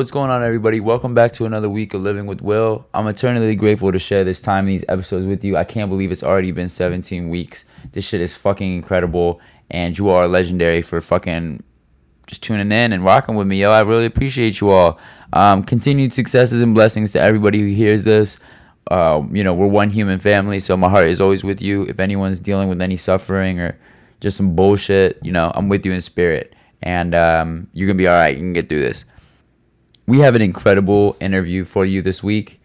What's going on, everybody? Welcome back to another week of Living with Will. I'm eternally grateful to share this time, these episodes with you. I can't believe it's already been 17 weeks. This shit is fucking incredible, and you are legendary for fucking just tuning in and rocking with me, yo. I really appreciate you all. Um, continued successes and blessings to everybody who hears this. Uh, you know, we're one human family, so my heart is always with you. If anyone's dealing with any suffering or just some bullshit, you know, I'm with you in spirit, and um, you're gonna be all right. You can get through this. We have an incredible interview for you this week.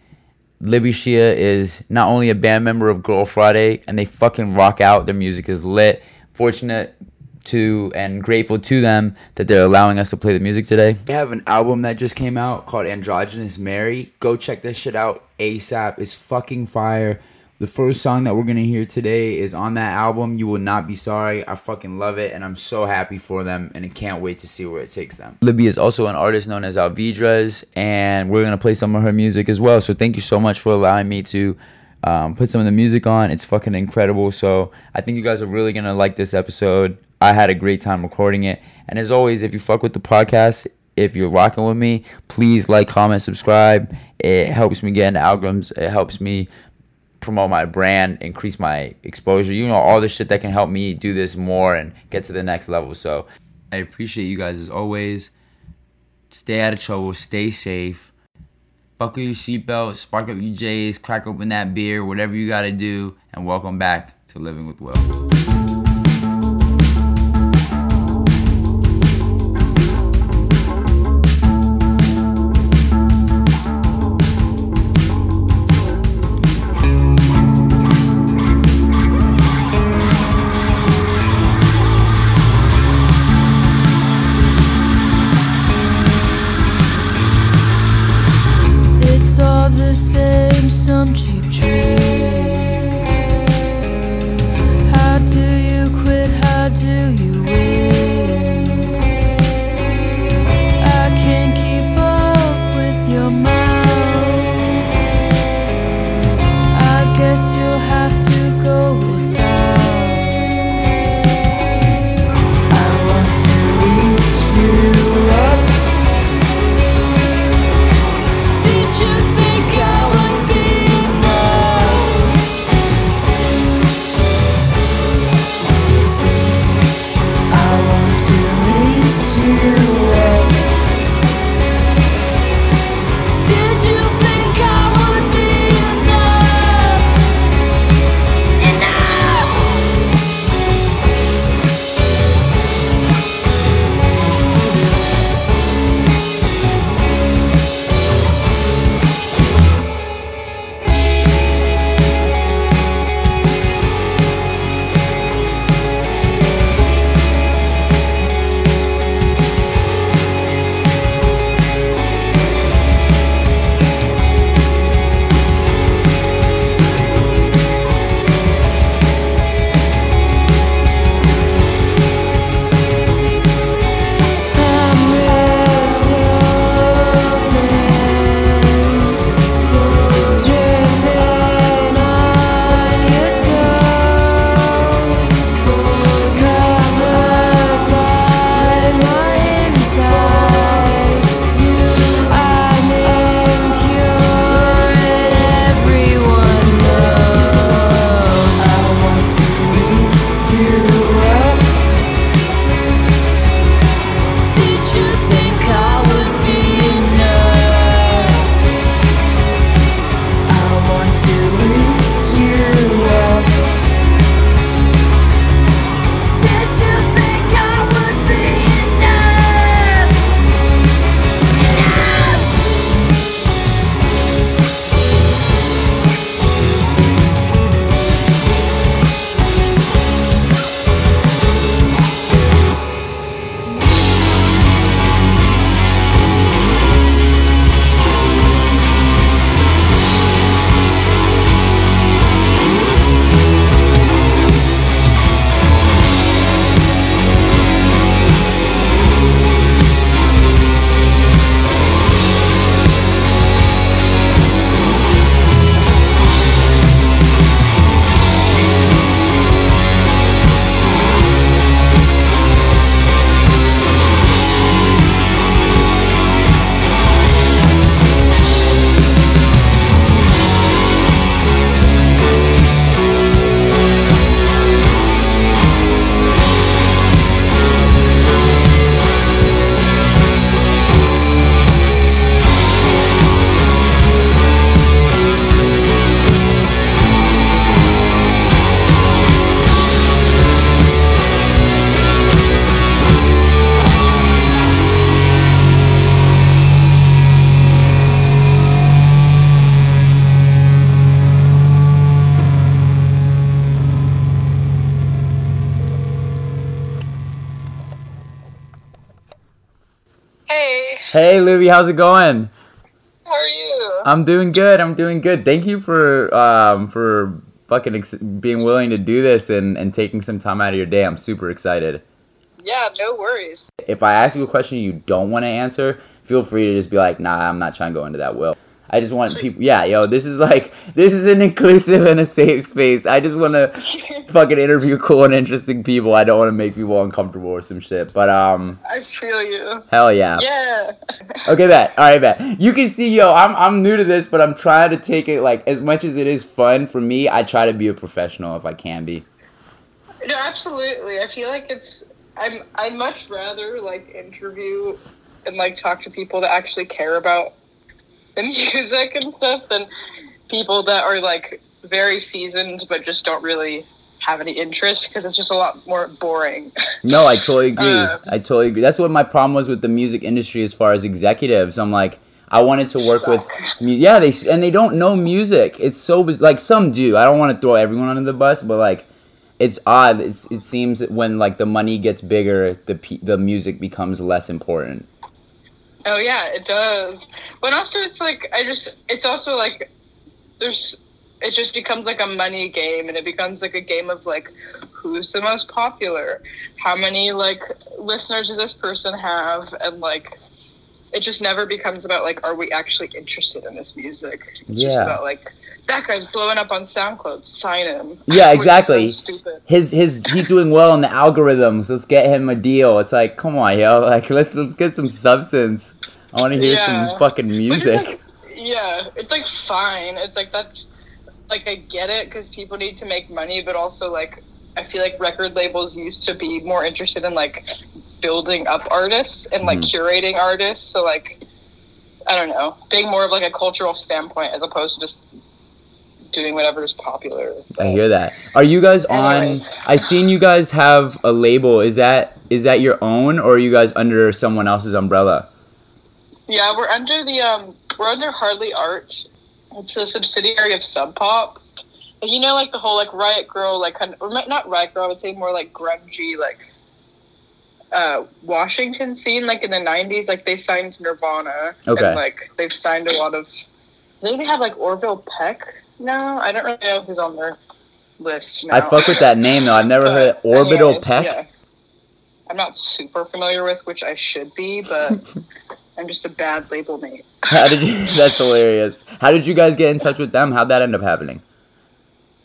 Libby Hsieh is not only a band member of Girl Friday, and they fucking rock out. Their music is lit. Fortunate to and grateful to them that they're allowing us to play the music today. They have an album that just came out called Androgynous Mary. Go check this shit out ASAP. It's fucking fire. The first song that we're gonna hear today is on that album. You will not be sorry. I fucking love it, and I'm so happy for them, and I can't wait to see where it takes them. Libby is also an artist known as Alvidres, and we're gonna play some of her music as well. So thank you so much for allowing me to um, put some of the music on. It's fucking incredible. So I think you guys are really gonna like this episode. I had a great time recording it, and as always, if you fuck with the podcast, if you're rocking with me, please like, comment, subscribe. It helps me get into algorithms. It helps me promote my brand, increase my exposure, you know, all the shit that can help me do this more and get to the next level. So I appreciate you guys as always. Stay out of trouble, stay safe. Buckle your seatbelt, spark up your J's, crack open that beer, whatever you gotta do, and welcome back to Living with Will. Hey, Libby, how's it going? How are you? I'm doing good. I'm doing good. Thank you for um for fucking ex- being willing to do this and and taking some time out of your day. I'm super excited. Yeah, no worries. If I ask you a question you don't want to answer, feel free to just be like, "Nah, I'm not trying to go into that." Will. I just want people. Yeah, yo, this is like this is an inclusive and a safe space. I just want to fucking interview cool and interesting people. I don't want to make people uncomfortable or some shit. But um, I feel you. hell yeah. Yeah. Okay, bet. All right, bet. You can see, yo, I'm I'm new to this, but I'm trying to take it like as much as it is fun for me. I try to be a professional if I can be. No, absolutely. I feel like it's. I'm. I'd much rather like interview and like talk to people that actually care about the music and stuff than people that are like very seasoned but just don't really have any interest because it's just a lot more boring. No, I totally agree. Uh, I totally agree. That's what my problem was with the music industry as far as executives. I'm like, I wanted to work with, mu- yeah, they and they don't know music. It's so like some do. I don't want to throw everyone under the bus, but like, it's odd. It's it seems that when like the money gets bigger, the the music becomes less important. Oh yeah, it does. But also, it's like I just. It's also like there's. It just becomes like a money game, and it becomes like a game of like who's the most popular, how many like listeners does this person have, and like it just never becomes about like are we actually interested in this music? It's just about like that guy's blowing up on SoundCloud, sign him. Yeah, so exactly. stupid. His his he's doing well in the algorithms. Let's get him a deal. It's like, come on, yo, like let's let's get some substance. I want to hear Yeah. some fucking But it's music. like- yeah, it's like fine. It's like that's like I get it because people need to make money, but also like I feel like record labels used to be more interested in like building up artists and like curating artists. So like I don't know, being more of like a cultural standpoint as opposed to just doing whatever is popular. I hear that. Are you guys on? Anyways. I seen you guys have a label. Is that is that your own, or are you guys under someone else's umbrella? Yeah, we're under the um we're under Hardly Art. It's a subsidiary of Sub Pop. You know, like the whole like Riot Grrrl, like kind of, or not- not Riot Grrrl, I would say more like grungy, like uh Washington scene, like in the '90s. Like they signed Nirvana, Okay. and like they've signed a lot of. I think they have like Orville Peck now. I don't really know who's on their list now. I fuck with that name though. I've never heard Orbital anyways, Peck. yeah. I'm not super familiar with, which I should be, but I'm just a bad label mate. How did you? That's hilarious. How did you guys get in touch with them? How'd that end up happening?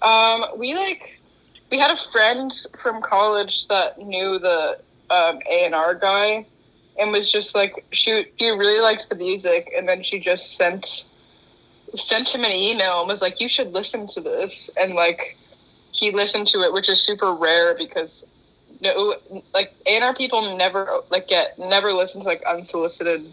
Um, we like we had a friend from college that knew the um, A and R guy, and was just like she she really liked the music, and then she just sent sent him an email and was like, "You should listen to this," and like he listened to it, which is super rare because no like A and R people never like get never listen to like unsolicited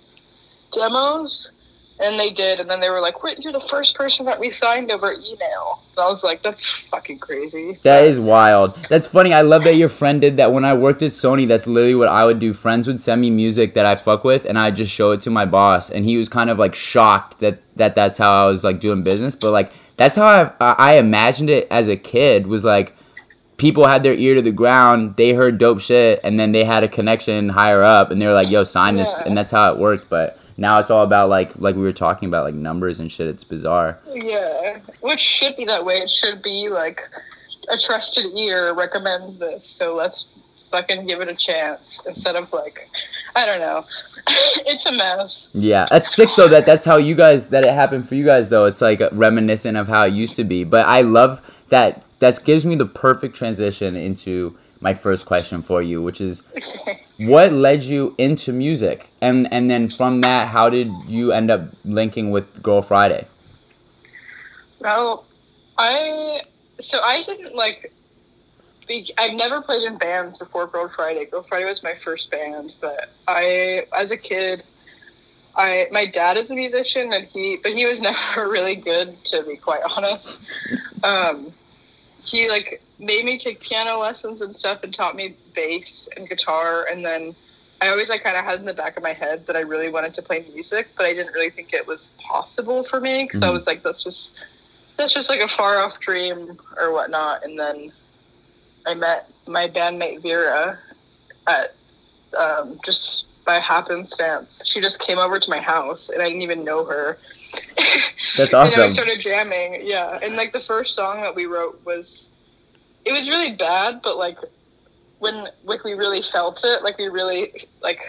demos. And they did, and then they were like, "Wait, you're the first person that we signed over email." And I was like, "That's fucking crazy." That is wild. That's funny. I love that your friend did that. When I worked at Sony, that's literally what I would do. Friends would send me music that I fuck with, and I just show it to my boss, and he was kind of like shocked that that that's how I was like doing business. But like that's how I I I imagined it as a kid. Was like people had their ear to the ground, they heard dope shit, and then they had a connection higher up, and they were like, "Yo, sign this," and that's how it worked. But now it's all about like like we were talking about like numbers and shit. It's bizarre. Yeah, which should be that way. It should be like a trusted ear recommends this, so let's fucking give it a chance instead of like, I don't know. it's a mess. Yeah, that's sick though. That that's how you guys that it happened for you guys though. It's like reminiscent of how it used to be. But I love that. That gives me the perfect transition into my first question for you, which is what led you into music, and and then from that, how did you end up linking with Girl Friday? Well, I so I didn't like. Be, I've never played in bands before Girl Friday. Girl Friday was my first band, but I, as a kid, I my dad is a musician and he, but he was never really good to be quite honest. Um, he like made me take piano lessons and stuff and taught me bass and guitar and then I always like kind of had in the back of my head that I really wanted to play music, but I didn't really think it was possible for me because I Mhm. was like, that's just that's just like a far off dream or whatnot. And then I met my bandmate Vera at um, just by happenstance. She just came over to my house, and I didn't even know her. That's and then we awesome. started jamming. Yeah, and like the first song that we wrote was, it was really bad, but like when like we really felt it, like we really like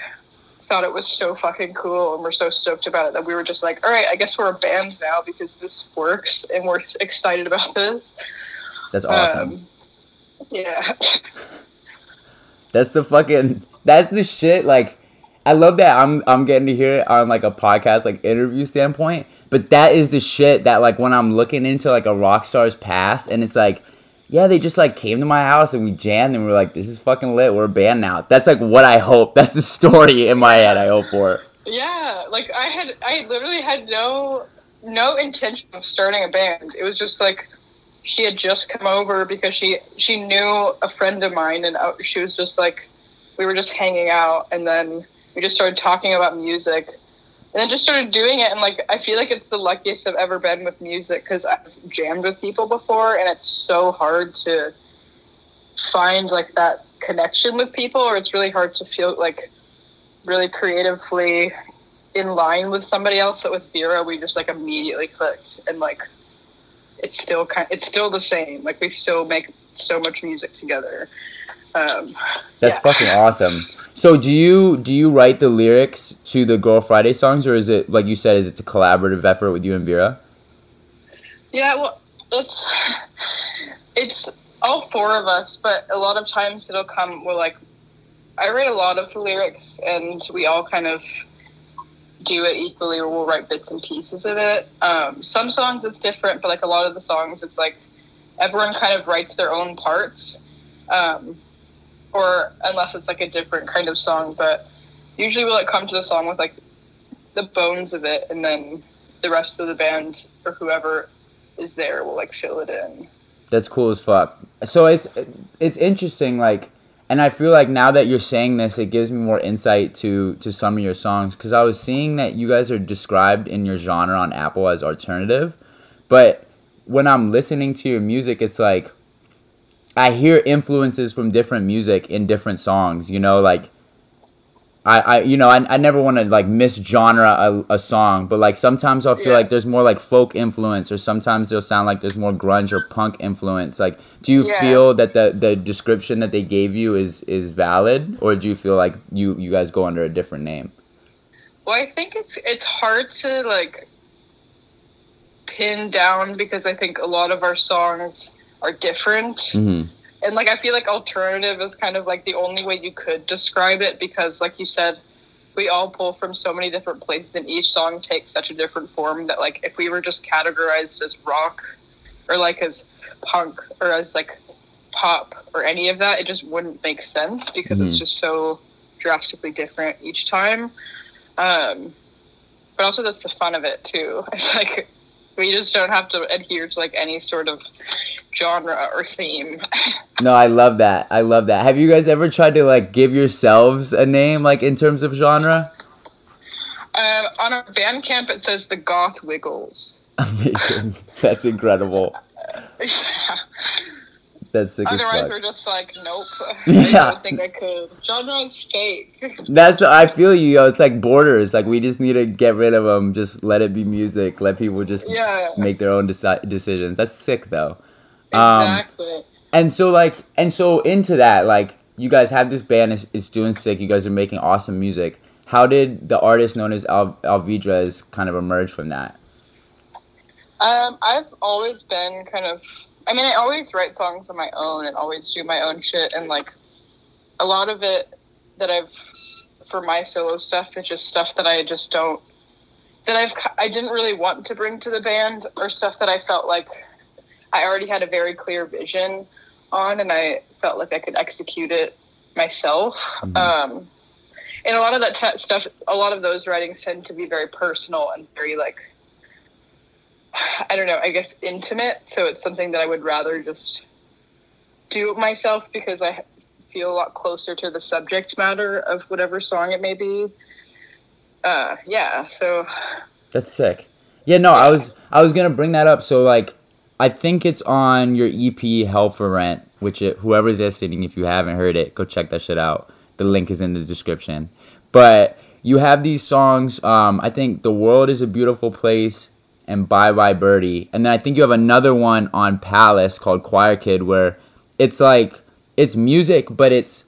thought it was so fucking cool, and we're so stoked about it that we were just like, all right, I guess we're a band now because this works, and we're excited about this. That's awesome. Um, yeah. That's the fucking that's the shit like I love that I'm I'm getting to hear it on like a podcast like interview standpoint, but that is the shit that like when I'm looking into like a rock star's past and it's like yeah, they just like came to my house and we jammed and we are like this is fucking lit. We're a band now. That's like what I hope. That's the story in my head I hope for. Yeah, like I had, I literally had no, no intention of starting a band. It was just like she had just come over because she she knew a friend of mine, and uh, she was just like, we were just hanging out, and then we just started talking about music, and then just started doing it. And like, I feel like it's the luckiest I've ever been with music because I've jammed with people before, and it's so hard to find like that connection with people, or it's really hard to feel like really creatively in line with somebody else. But with Vera, we just like immediately clicked, and like it's still kind, it's still the same. Like we still make so much music together. Um, That's yeah. fucking awesome. So do you do you write the lyrics to the Girl Friday songs or is it like you said is it a collaborative effort with you and Vera? Yeah, well, it's it's all four of us, but a lot of times it'll come. We're like, I write a lot of the lyrics, and we all kind of do it equally, or we'll write bits and pieces of it. Um, some songs it's different, but like a lot of the songs, it's like everyone kind of writes their own parts, um, or unless it's like a different kind of song. But usually we'll like come to the song with like the bones of it, and then the rest of the band or whoever is there will like fill it in. That's cool as fuck. So it's it's interesting, like, and I feel like now that you're saying this, it gives me more insight to to some of your songs because I was seeing that you guys are described in your genre on Apple as alternative, but when I'm listening to your music, it's like I hear influences from different music in different songs. You know, like. I, I you know I, I never want to like misgenre a, a song but like sometimes I'll feel Yeah. like there's more like folk influence or sometimes they'll sound like there's more grunge or punk influence like do you Yeah. feel that the the description that they gave you is is valid or do you feel like you you guys go under a different name Well, I think it's it's hard to like pin down because I think a lot of our songs are different. mm-hmm. And like I feel like alternative is kind of like the only way you could describe it because like you said, we all pull from so many different places and each song takes such a different form that like if we were just categorized as rock or like as punk or as like pop or any of that, it just wouldn't make sense because it's Mhm. just so drastically different each time. Um, but also that's the fun of it too. It's like we just don't have to adhere to like any sort of genre or theme. no i love that i love that have you guys ever tried to like give yourselves a name like in terms of genre Um, on our Bandcamp, it says the Goth Wiggles. amazing that's incredible yeah. That's sick Otherwise, we're just like, nope. Yeah. I don't think I could. Genre is fake. That's I feel you, yo. It's like borders. Like we just need to get rid of them. Just let it be music. Let people just Yeah. make their own deci- decisions. That's sick though. Um, Exactly. and so like and so into that like you guys have this band is it's doing sick. You guys are making awesome music. How did the artist known as Al- Alvidres kind of emerge from that? Um, I've always been kind of. I mean, I always write songs on my own and always do my own shit, and like a lot of it that I've for my solo stuff is just stuff that I just don't that I've I didn't really want to bring to the band or stuff that I felt like I already had a very clear vision on, and I felt like I could execute it myself. Mhm. Um, and a lot of that t- stuff, a lot of those writings tend to be very personal and very like I don't know, I guess intimate. So it's something that I would rather just do myself because I feel a lot closer to the subject matter of whatever song it may be. Uh, yeah, so That's sick. Yeah, no, I was I was gonna bring that up. So like, I think it's on your EP "Hell for Rent," which it, whoever's listening, if you haven't heard it, go check that shit out. The link is in the description. but you have these songs. Um, I think "The World Is a Beautiful Place" and "Bye Bye Birdie," and then I think you have another one on Palace called "Choir Kid," where it's like it's music, but it's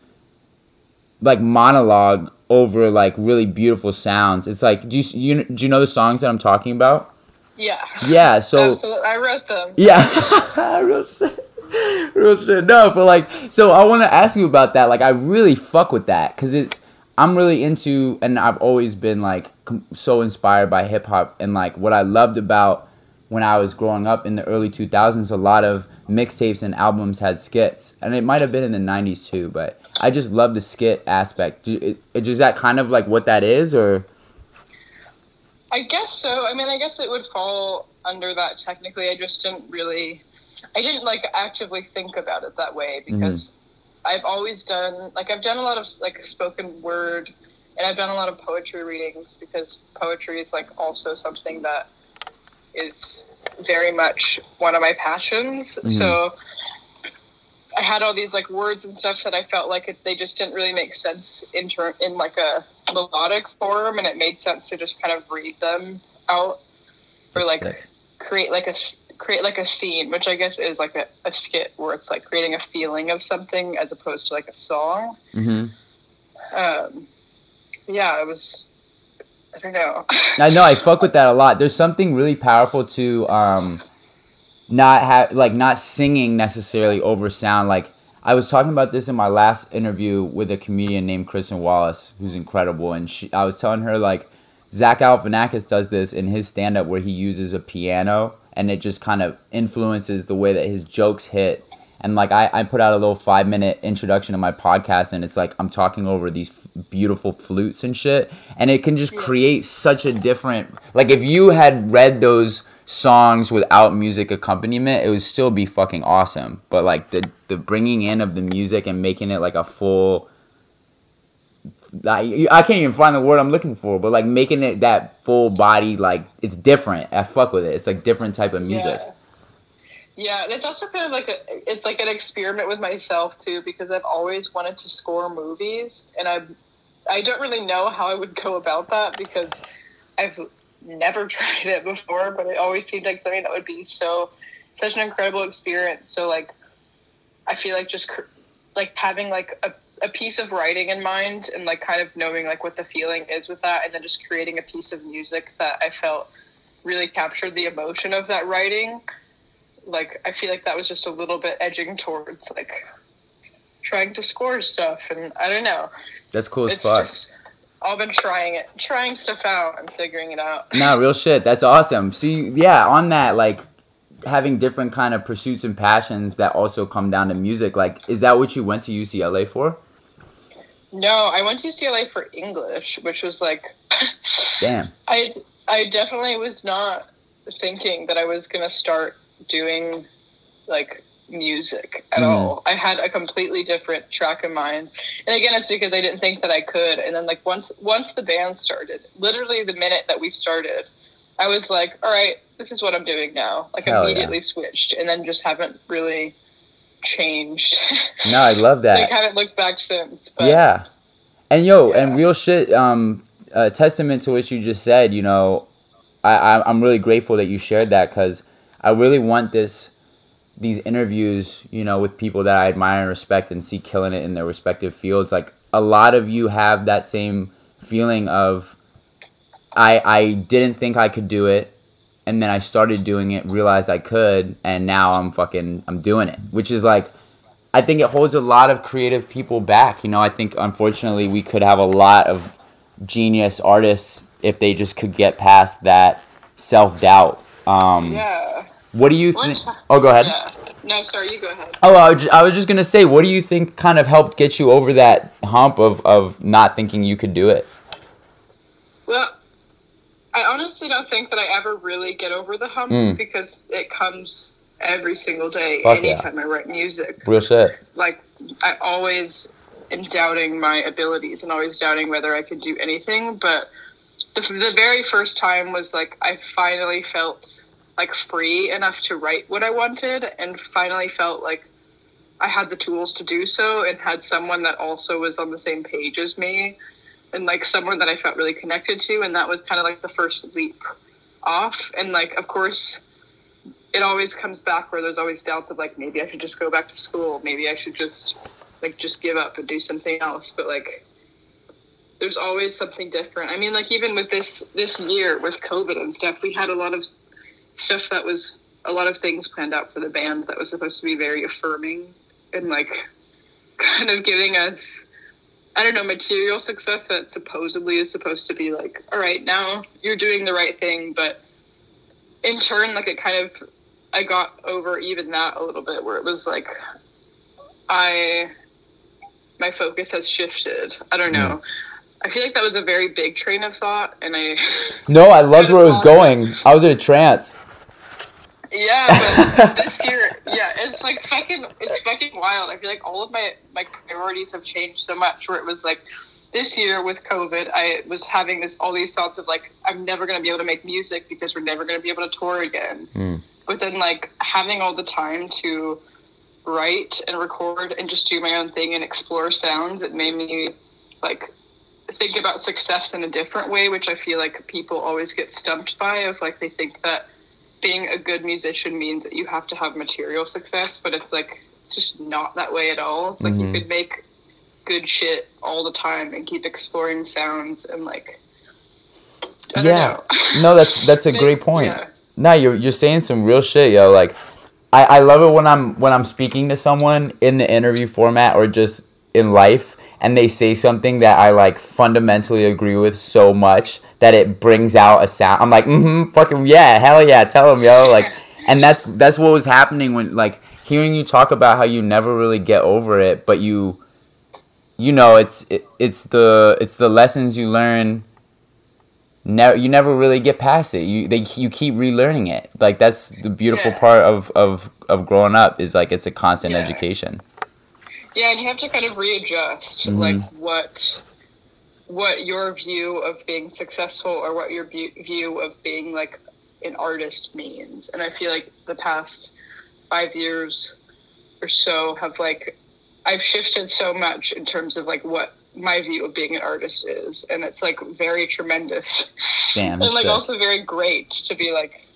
like monologue over like really beautiful sounds. It's like do you you do you know the songs that I'm talking about? Yeah. Yeah. So Absolutely. I wrote them. yeah, real shit. Real shit. No, but like, so I want to ask you about that. Like, I really fuck with that because it's I'm really into, and I've always been like so inspired by hip hop and like what I loved about when I was growing up in the early 2000s. A lot of mixtapes and albums had skits, and it might have been in the 90s too. But I just love the skit aspect. Do, it, it, is that kind of like what that is, or? I guess so. I mean, I guess it would fall under that technically. I just didn't really, I didn't like actively think about it that way because mm-hmm. I've always done like I've done a lot of like spoken word, and I've done a lot of poetry readings because poetry is like also something that is very much one of my passions. Mm-hmm. So I had all these like words and stuff that I felt like it, they just didn't really make sense in ter- in like a melodic form, and it made sense to just kind of read them out or like Sick. create like a create like a scene, which I guess is like a, a skit where it's like creating a feeling of something as opposed to like a song. hmm Um, yeah, it was. I don't know. I know I fuck with that a lot. There's something really powerful to um not have like not singing necessarily over sound. Like I was talking about this in my last interview with a comedian named Kristen Wallace, who's incredible, and she, I was telling her like Zach Galifianakis does this in his stand up where he uses a piano and it just kind of influences the way that his jokes hit. And like I, I put out a little five minute introduction to my podcast and it's like I'm talking over these f- beautiful flutes and shit. And it can just create such a different like if you had read those songs without music accompaniment, it would still be fucking awesome. But like the the bringing in of the music and making it like a full I, I can't even find the word I'm looking for, but like making it that full body, like it's different. I fuck with it. It's like different type of music. Yeah. Yeah, and it's also kind of like a it's like an experiment with myself too because I've always wanted to score movies and I I don't really know how I would go about that because I've never tried it before, but it always seemed like something that would be so such an incredible experience. So like I feel like just like having like a a piece of writing in mind and like kind of knowing like what the feeling is with that and then just creating a piece of music that I felt really captured the emotion of that writing like I feel like that was just a little bit edging towards like trying to score stuff and I don't know. That's cool as It's fuck. just I've been trying it, trying stuff out and figuring it out. No, real shit. That's awesome. See, yeah, on that, like having different kind of pursuits and passions that also come down to music. Like, is that what you went to UCLA for? No, I went to UCLA for English, which was like Damn. I I definitely was not thinking that I was gonna start doing like music at Mhm. all. I had a completely different track in mind, and again, it's because I didn't think that I could. And then like once once the band started, literally the minute that we started, I was like, all right, this is what I'm doing now. Like Hell yeah. immediately switched, and then just haven't really changed. No, I love that. like haven't looked back since. But yeah. And yo, and real shit. Um, a testament to what you just said. You know, I, I I'm really grateful that you shared that because I really want this these interviews. You know, with people that I admire and respect and see killing it in their respective fields. Like a lot of you have that same feeling of I I didn't think I could do it. And then I started doing it, realized I could, and now I'm fucking I'm doing it. Which is like I think it holds a lot of creative people back. You know, I think unfortunately we could have a lot of genius artists if they just could get past that self doubt. Um, yeah. What do you think? Oh, go ahead. Yeah. No, sorry, you go ahead. Oh, I was, ju- I was just gonna say, what do you think kind of helped get you over that hump of, of not thinking you could do it? Well, I honestly don't think that I ever really get over the hump Mm. because it comes every single day, Fuck yeah. anytime I write music. Real shit. Like, I always am doubting my abilities and always doubting whether I could do anything. But the, the very first time was like, I finally felt like free enough to write what I wanted and finally felt like I had the tools to do so and had someone that also was on the same page as me and like someone that I felt really connected to, and that was kind of like the first leap off. And like, of course, it always comes back where there's always doubts of like maybe I should just go back to school, maybe I should just like just give up and do something else. But like, there's always something different. I mean, like even with this this year with COVID and stuff, we had a lot of stuff that was a lot of things planned out for the band that was supposed to be very affirming and like kind of giving us I don't know, material success that supposedly is supposed to be like, all right, now you're doing the right thing, but in turn, like it kind of, I got over even that a little bit, where it was like, I, my focus has shifted. I don't know. Mm. I feel like that was a very big train of thought, and I. No, I loved where it was going. I was in a trance. Yeah, but this year, yeah, it's like fucking, it's fucking wild. I feel like all of my my priorities have changed so much. Where it was like, this year with COVID, I was having this all these thoughts of like, I'm never gonna be able to make music because we're never gonna be able to tour again. Mm. But then like having all the time to write and record and just do my own thing and explore sounds, it made me like think about success in a different way, which I feel like people always get stumped by. Of like they think that being a good musician means that you have to have material success, but it's like it's just not that way at all. It's like Mhm. you could make good shit all the time and keep exploring sounds and like I Yeah. No, that's that's a great point. yeah. No, you're you're saying some real shit, yo. Like, I I love it when I'm when I'm speaking to someone in the interview format or just in life, and they say something that I like fundamentally agree with so much that it brings out a sound. I'm like, mm-hmm, fucking yeah, hell yeah, tell them, yo. Like, and that's that's what was happening when like hearing you talk about how you never really get over it, but you, you know, it's it, it's the it's the lessons you learn never you never really get past it. You they you keep relearning it. Like that's the beautiful Yeah. part of of of growing up is like it's a constant Yeah. education. Yeah, and you have to kind of readjust Mhm. like what what your view of being successful or what your view, view of being like an artist means. And I feel like the past 5 years or so have like I've shifted so much in terms of like what my view of being an artist is and it's like very tremendous. Damn, and like sick. also very great to be like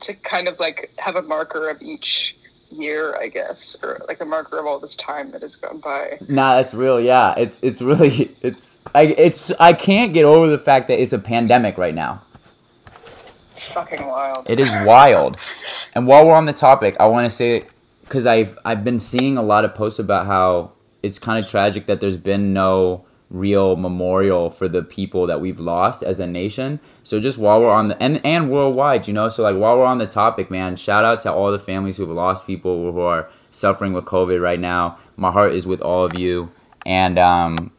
to kind of like have a marker of each year, I guess, or like a marker of all this time that has gone by. Nah, that's real. Yeah, it's it's really it's I it's I can't get over the fact that it's a pandemic right now. It's fucking wild. It is wild. And while we're on the topic, I want to say because I've I've been seeing a lot of posts about how it's kind of tragic that there's been no real memorial for the people that we've lost as a nation. So just while we're on the and and worldwide, you know, so like while we're on the topic, man, shout out to all the families who've lost people who are suffering with COVID right now. My heart is with all of you. And um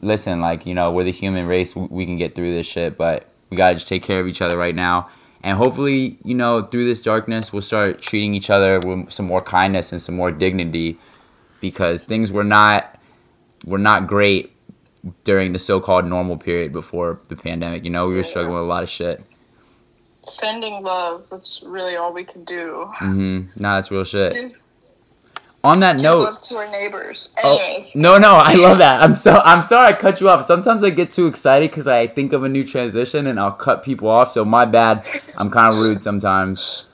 listen, like, you know, we're the human race. We can get through this shit, but we got to just take care of each other right now. And hopefully, you know, through this darkness, we'll start treating each other with some more kindness and some more dignity because things were not were not great during the so-called normal period before the pandemic. You know, we were struggling with a lot of shit. Sending love. That's really all we can do. hmm Nah, that's real shit. On that note, love to our neighbors. Oh, no, no, I love that. I'm so I'm sorry I cut you off. Sometimes I get too excited because I think of a new transition and I'll cut people off. So my bad. I'm kind of rude sometimes.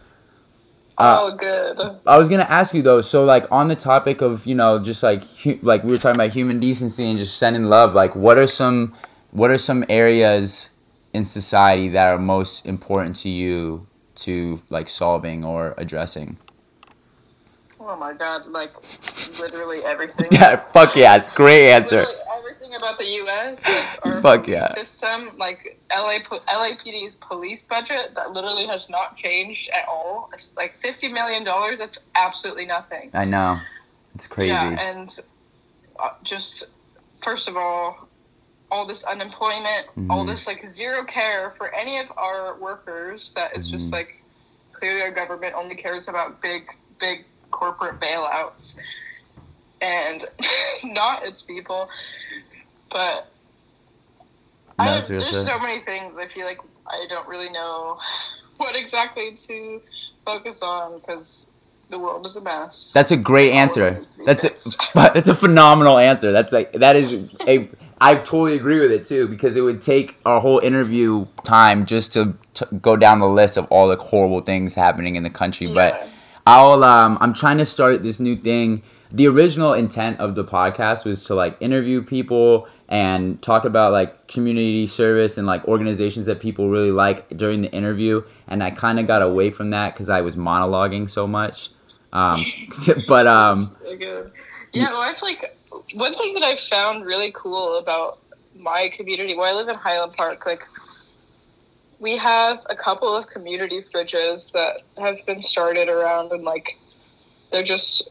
Uh, oh, good. I was gonna ask you though. So like on the topic of you know just like hu- like we were talking about human decency and just sending love. Like what are some what are some areas in society that are most important to you to like solving or addressing? Oh my god, like literally everything. Yeah, fuck yes, great answer. Literally everything about the U.S. Like our Fuck yeah. system, like LA LAPD's police budget, that literally has not changed at all. It's like fifty million dollars. That's absolutely nothing. I know, it's crazy. Yeah, and uh, just first of all, all this unemployment, all Mhm. this like zero care for any of our workers. That is Mhm. just like clearly our government only cares about big, big corporate bailouts and not its people. But No, I, there's so many things I feel like I don't really know what exactly to focus on because the world is a mess. That's a great answer. That's a that's a phenomenal answer. That's like that is a I totally agree with it too because it would take our whole interview time just to, to go down the list of all the horrible things happening in the country. Yeah. But I'll um, I'm trying to start this new thing. The original intent of the podcast was to like interview people and talk about like community service and like organizations that people really like during the interview. And I kind of got away from that because I was monologuing so much. Um, but um. Yeah, well, it's like one thing that I found really cool about my community. Where I live in Highland Park, like we have a couple of community fridges that have been started around, and like they're just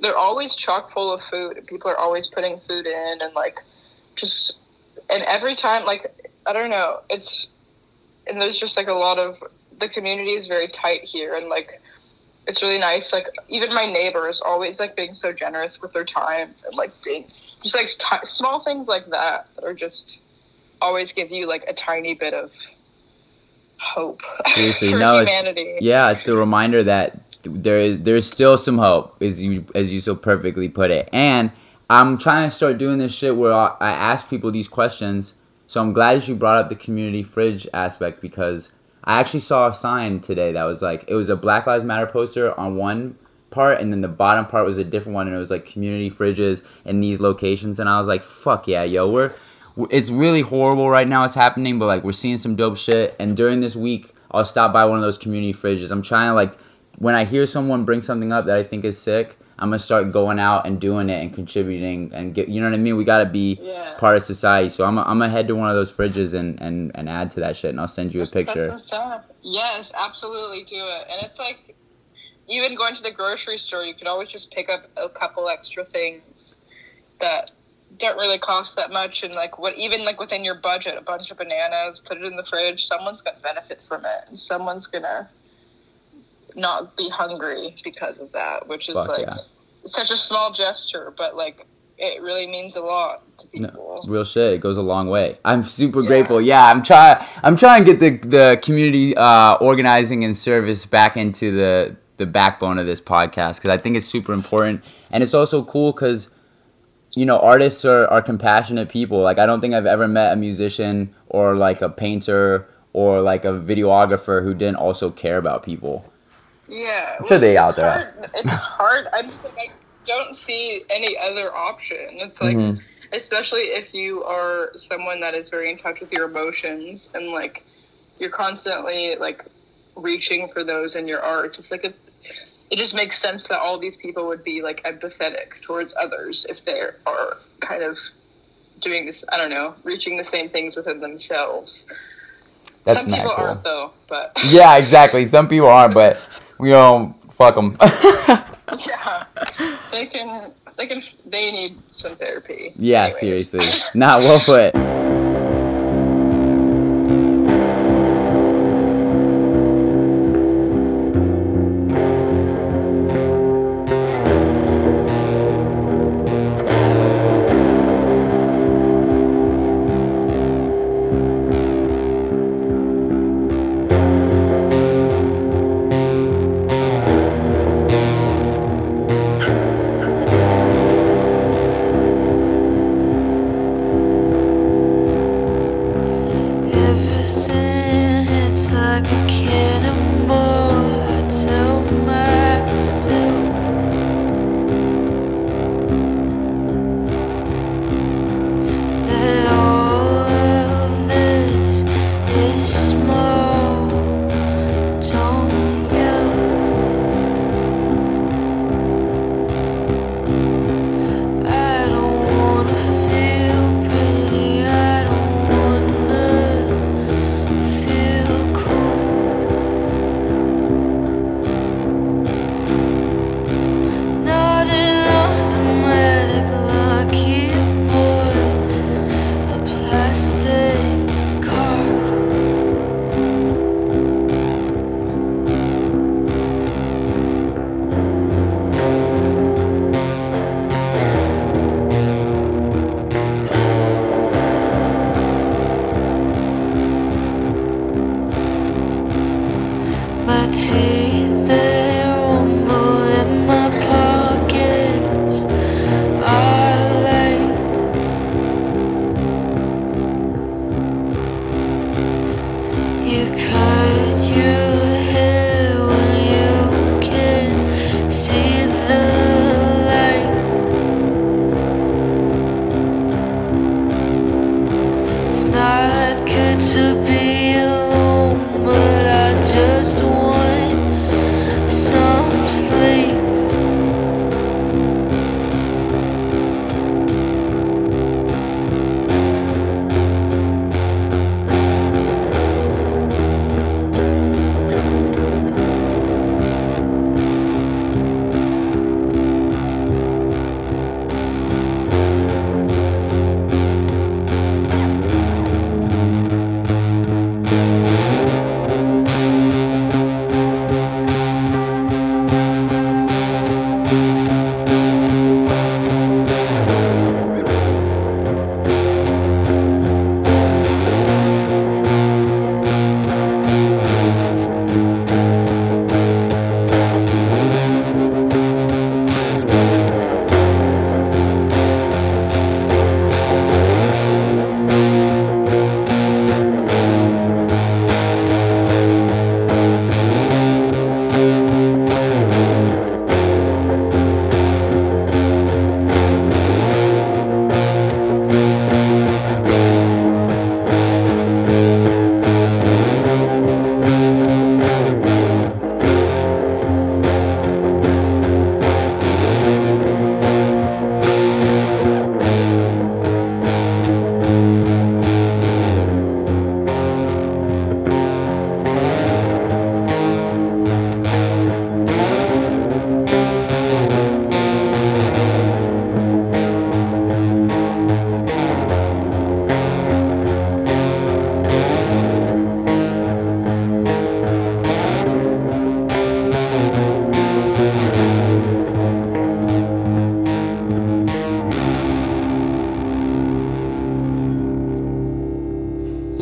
they're always chock full of food, people are always putting food in, and like just and every time, like I don't know, it's and there's just like a lot of the community is very tight here, and like it's really nice. Like even my neighbors always like being so generous with their time and like being just like t- small things like that that are just always give you like a tiny bit of hope Seriously, for no, it's- humanity. Yeah, it's the reminder that there is there's still some hope, as you as you so perfectly put it. And I'm trying to start doing this shit where I, I ask people these questions. So I'm glad that you brought up the community fridge aspect because I actually saw a sign today that was like it was a Black Lives Matter poster on one part and then the bottom part was a different one and it was like community fridges in these locations and I was like fuck yeah yo we're it's really horrible right now it's happening but like we're seeing some dope shit and during this week I'll stop by one of those community fridges I'm trying to like when I hear someone bring something up that I think is sick I'm gonna start going out and doing it and contributing and get you know what I mean we gotta be Yeah. part of society so I'm, I'm gonna head to one of those fridges and, and, and add to that shit and I'll send you a picture. Yes, absolutely do it. And it's like even going to the grocery store, you could always just pick up a couple extra things that don't really cost that much and like what even like within your budget, a bunch of bananas, put it in the fridge, someone's gonna benefit from it and someone's gonna not be hungry because of that, which is Fuck like yeah. such a small gesture, but like it really means a lot to No, people. real shit. It goes a long way. I'm super Yeah. grateful. Yeah, I'm trying. I'm trying to get the the community uh, organizing and service back into the the backbone of this podcast because I think it's super important, and it's also cool because you know artists are are compassionate people. Like I don't think I've ever met a musician or like a painter or like a videographer who didn't also care about people. Yeah, I'm sure they out there. Hard. It's hard. I'm just like, I don't see any other option. It's like, Mhm. especially if you are someone that is very in touch with your emotions and like you're constantly like reaching for those in your art. It's like a, it just makes sense that all these people would be like empathetic towards others if they are kind of doing this. I don't know, reaching the same things within themselves. That's Some people cool. aren't though, but Yeah, exactly. Some people aren't, but we don't fuck them. Yeah, they can. They can. They need some therapy. Yeah, Anyways. seriously. not well put.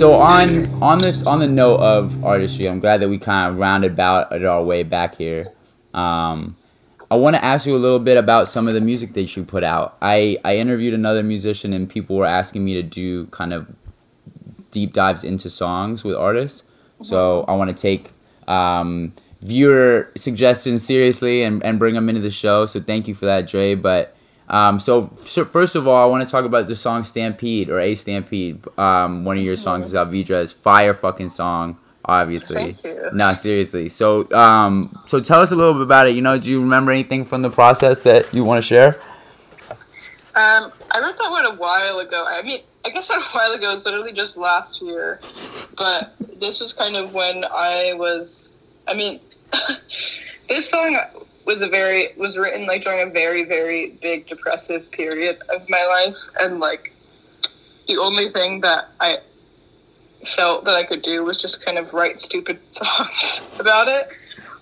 So on on this on the note of artistry, I'm glad that we kind of rounded about our way back here. Um, I want to ask you a little bit about some of the music that you put out. I, I interviewed another musician and people were asking me to do kind of deep dives into songs with artists. So I want to take um, viewer suggestions seriously and, and bring them into the show. So thank you for that, Dre. But um, so, so first of all, I want to talk about the song Stampede or A Stampede. Um, one of your songs is Alvidra's fire fucking song obviously. Thank you. No, seriously. So, um, so tell us a little bit about it. You know, do you remember anything from the process that you want to share? Um, I wrote that one a while ago. I mean, I guess not a while ago. It's literally just last year, but this was kind of when I was. I mean, this song was a very was written like during a very very big depressive period of my life, and like the only thing that I felt that I could do was just kind of write stupid songs about it.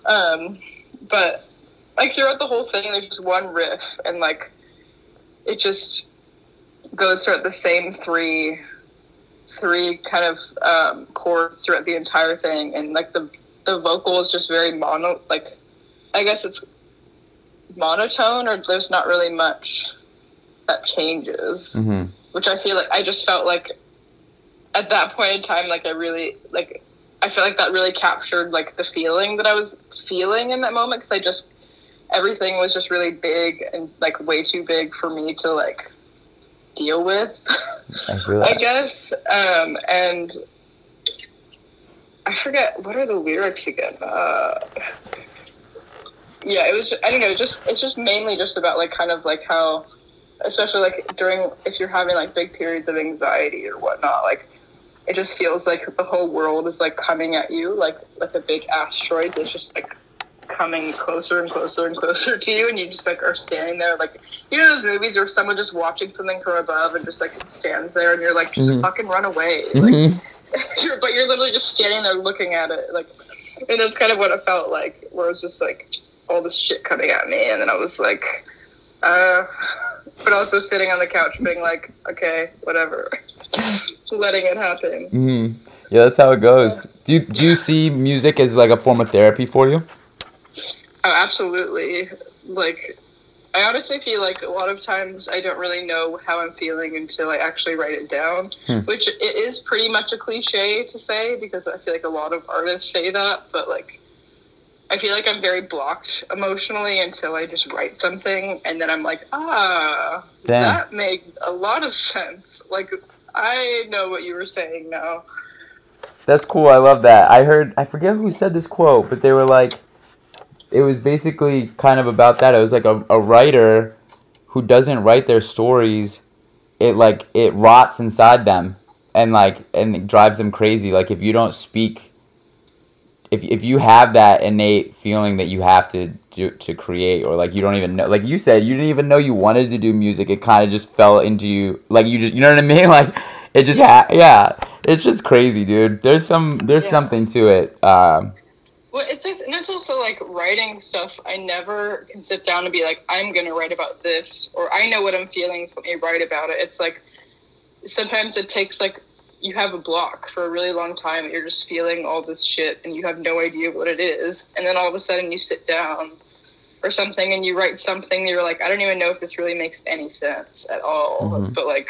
Um, but like throughout the whole thing, there's just one riff, and like it just goes throughout the same three three kind of um, chords throughout the entire thing, and like the the vocal is just very mono. Like I guess it's monotone, or there's not really much that changes, Mm-hmm. which I feel like I just felt like at that point in time, like I really like I feel like that really captured like the feeling that I was feeling in that moment because I just everything was just really big and like way too big for me to like deal with. I I guess. Um, and I forget what are the lyrics again. Uh, yeah, it was. I don't know. Just it's just mainly just about like kind of like how, especially like during if you're having like big periods of anxiety or whatnot, like it just feels like the whole world is like coming at you like like a big asteroid that's just like coming closer and closer and closer to you and you just like are standing there like you know those movies where someone just watching something from above and just like stands there and you're like just Mhm. fucking run away like Mhm. you're, but you're literally just standing there looking at it like and that's kind of what it felt like where it was just like all this shit coming at me and then i was like uh but also sitting on the couch being like okay whatever letting it happen hmm Yeah, that's how it goes. Do you, do you see music as like a form of therapy for you? Oh, absolutely. Like, I honestly feel like a lot of times I don't really know how I'm feeling until I actually write it down, Hmm. which it is pretty much a cliche to say because I feel like a lot of artists say that, but like, I feel like I'm very blocked emotionally until I just write something and then I'm like, ah, Damn. that made a lot of sense. Like, I know what you were saying now. That's cool. I love that. I heard I forget who said this quote, but they were like it was basically kind of about that. It was like a, a writer who doesn't write their stories, it like it rots inside them and like and drives them crazy. Like if you don't speak if if you have that innate feeling that you have to do to create or like you don't even know like you said you didn't even know you wanted to do music it kind of just fell into you like you just you know what i mean like it just ha- yeah it's just crazy dude there's some there's Yeah. something to it um Well, it's just, and it's also like writing stuff. I never can sit down and be like, I'm gonna write about this, or I know what I'm feeling, so let me write about it. It's like sometimes it takes like you have a block for a really long time. You're just feeling all this shit, and you have no idea what it is, and then all of a sudden you sit down or something and you write something. And you're like, I don't even know if this really makes any sense at all, Mhm. but like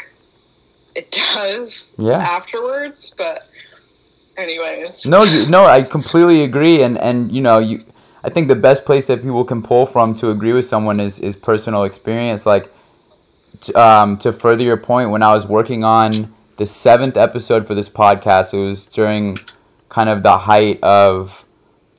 it does Yeah. afterwards. But anyways, no you, no i completely agree and and you know you i think the best place that people can pull from to agree with someone is is personal experience like t- um, to further your point when i was working on the seventh episode for this podcast. It was during kind of the height of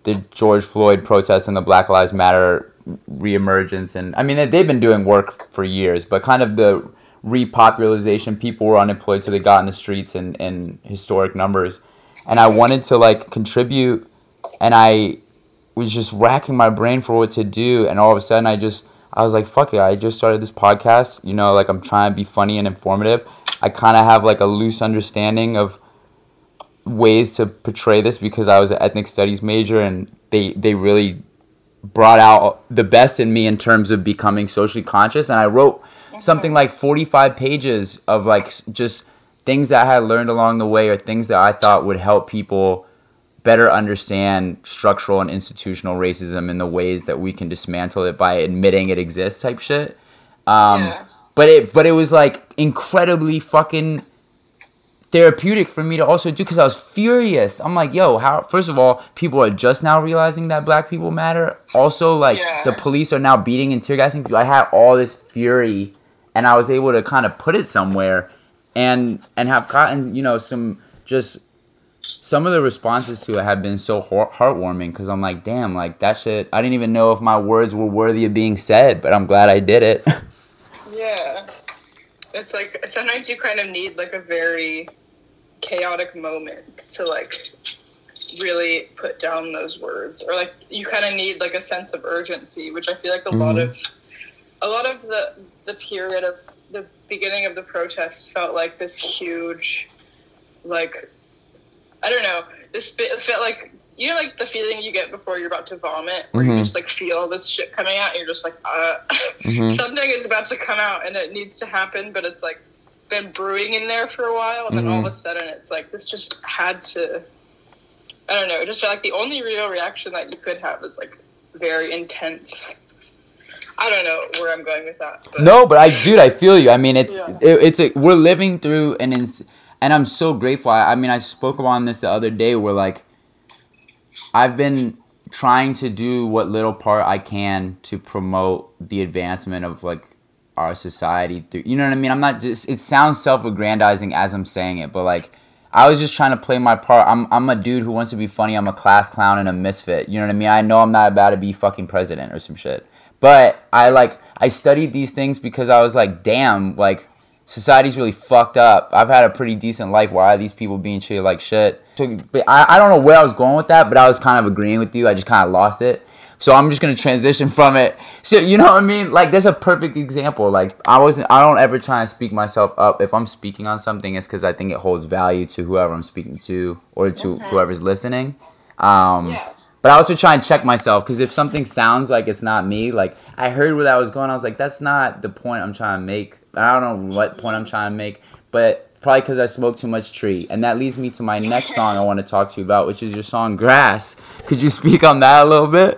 the george floyd protests and the black lives matter reemergence. And i mean they've been doing work for years but kind of the repopularization people were unemployed so they got in the streets in, in historic numbers. And I wanted to like contribute and I was just racking my brain for what to do. And all of a sudden I just I was like fuck it I just started this podcast. You know like I'm trying to be funny and informative I kind of have like a loose understanding of ways to portray this because I was an ethnic studies major and they they really brought out the best in me in terms of becoming socially conscious and I wrote something like 45 pages of like just things that I had learned along the way or things that I thought would help people better understand structural and institutional racism in the ways that we can dismantle it by admitting it exists type shit. Um, Yeah. But it but it was like incredibly fucking therapeutic for me to also do because I was furious. I'm like, yo, how? First of all, people are just now realizing that black people matter. Also, like Yeah. the police are now beating and tear gassing people. I had all this fury, and I was able to kind of put it somewhere, and and have gotten you know some just some of the responses to it have been so heartwarming because I'm like, damn, like that shit. I didn't even know if my words were worthy of being said, but I'm glad I did it. Yeah. It's like sometimes you kind of need like a very chaotic moment to like really put down those words or like you kind of need like a sense of urgency which i feel like a lot Mhm. of a lot of the the period of the beginning of the protests felt like this huge like i don't know this bit felt like you know like the feeling you get before you're about to vomit where Mhm. you just like feel this shit coming out and you're just like uh Mhm. something is about to come out and it needs to happen but it's like been brewing in there for a while and then all of a sudden it's like this just had to i don't know it just felt like the only real reaction that you could have is like very intense i don't know where i'm going with that but No, but I, dude, I feel you. I mean, it's Yeah. it, it's a we're living through an ins- and I'm so grateful. I, I mean, I spoke on this the other day. Where like, I've been trying to do what little part I can to promote the advancement of like our society. Through you know what I mean? I'm not just. It sounds self-aggrandizing as I'm saying it, but like. I was just trying to play my part. I'm, I'm a dude who wants to be funny. I'm a class clown and a misfit. You know what I mean? I know I'm not about to be fucking president or some shit. But I like I studied these things because I was like, damn, like society's really fucked up. I've had a pretty decent life. Why are these people being treated like shit? So, but I, I don't know where I was going with that, but I was kind of agreeing with you. I just kind of lost it. So I'm just gonna transition from it. So you know what I mean? Like there's a perfect example. Like I wasn't. I don't ever try and speak myself up. If I'm speaking on something, it's because I think it holds value to whoever I'm speaking to or to whoever's listening. Um, Yeah. But I also try and check myself because if something sounds like it's not me, like I heard where that was going, I was like, that's not the point I'm trying to make. I don't know what point I'm trying to make, but probably because I smoke too much tree. And that leads me to my next song I want to talk to you about, which is your song Grass. Could you speak on that a little bit?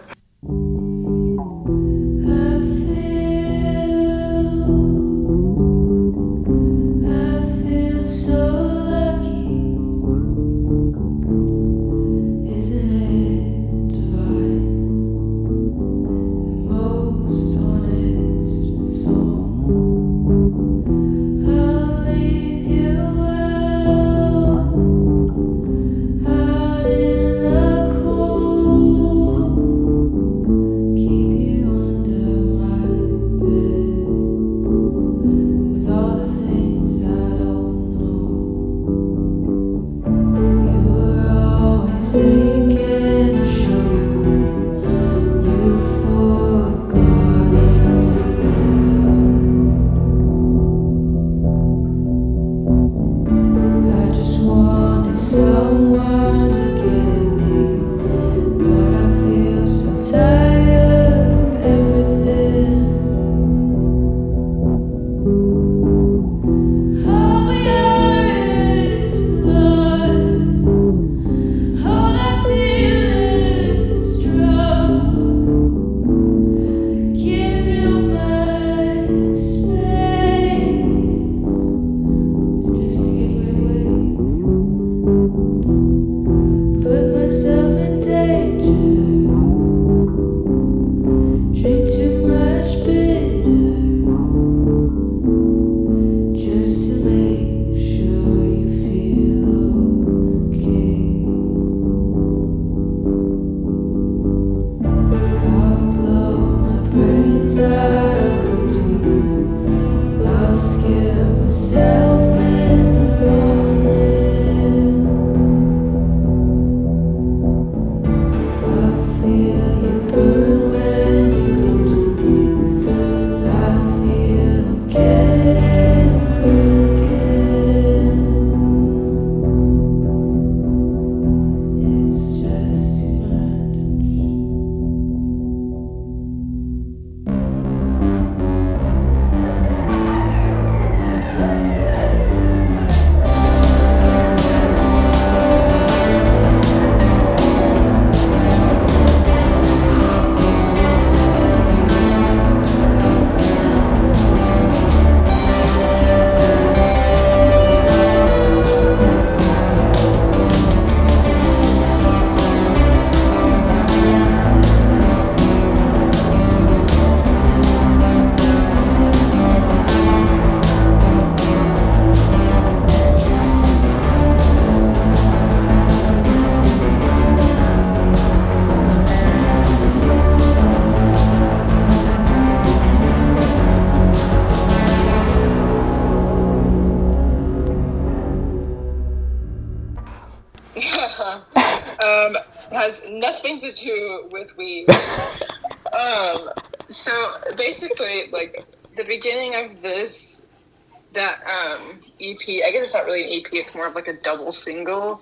That um, EP. I guess it's not really an EP. It's more of like a double single.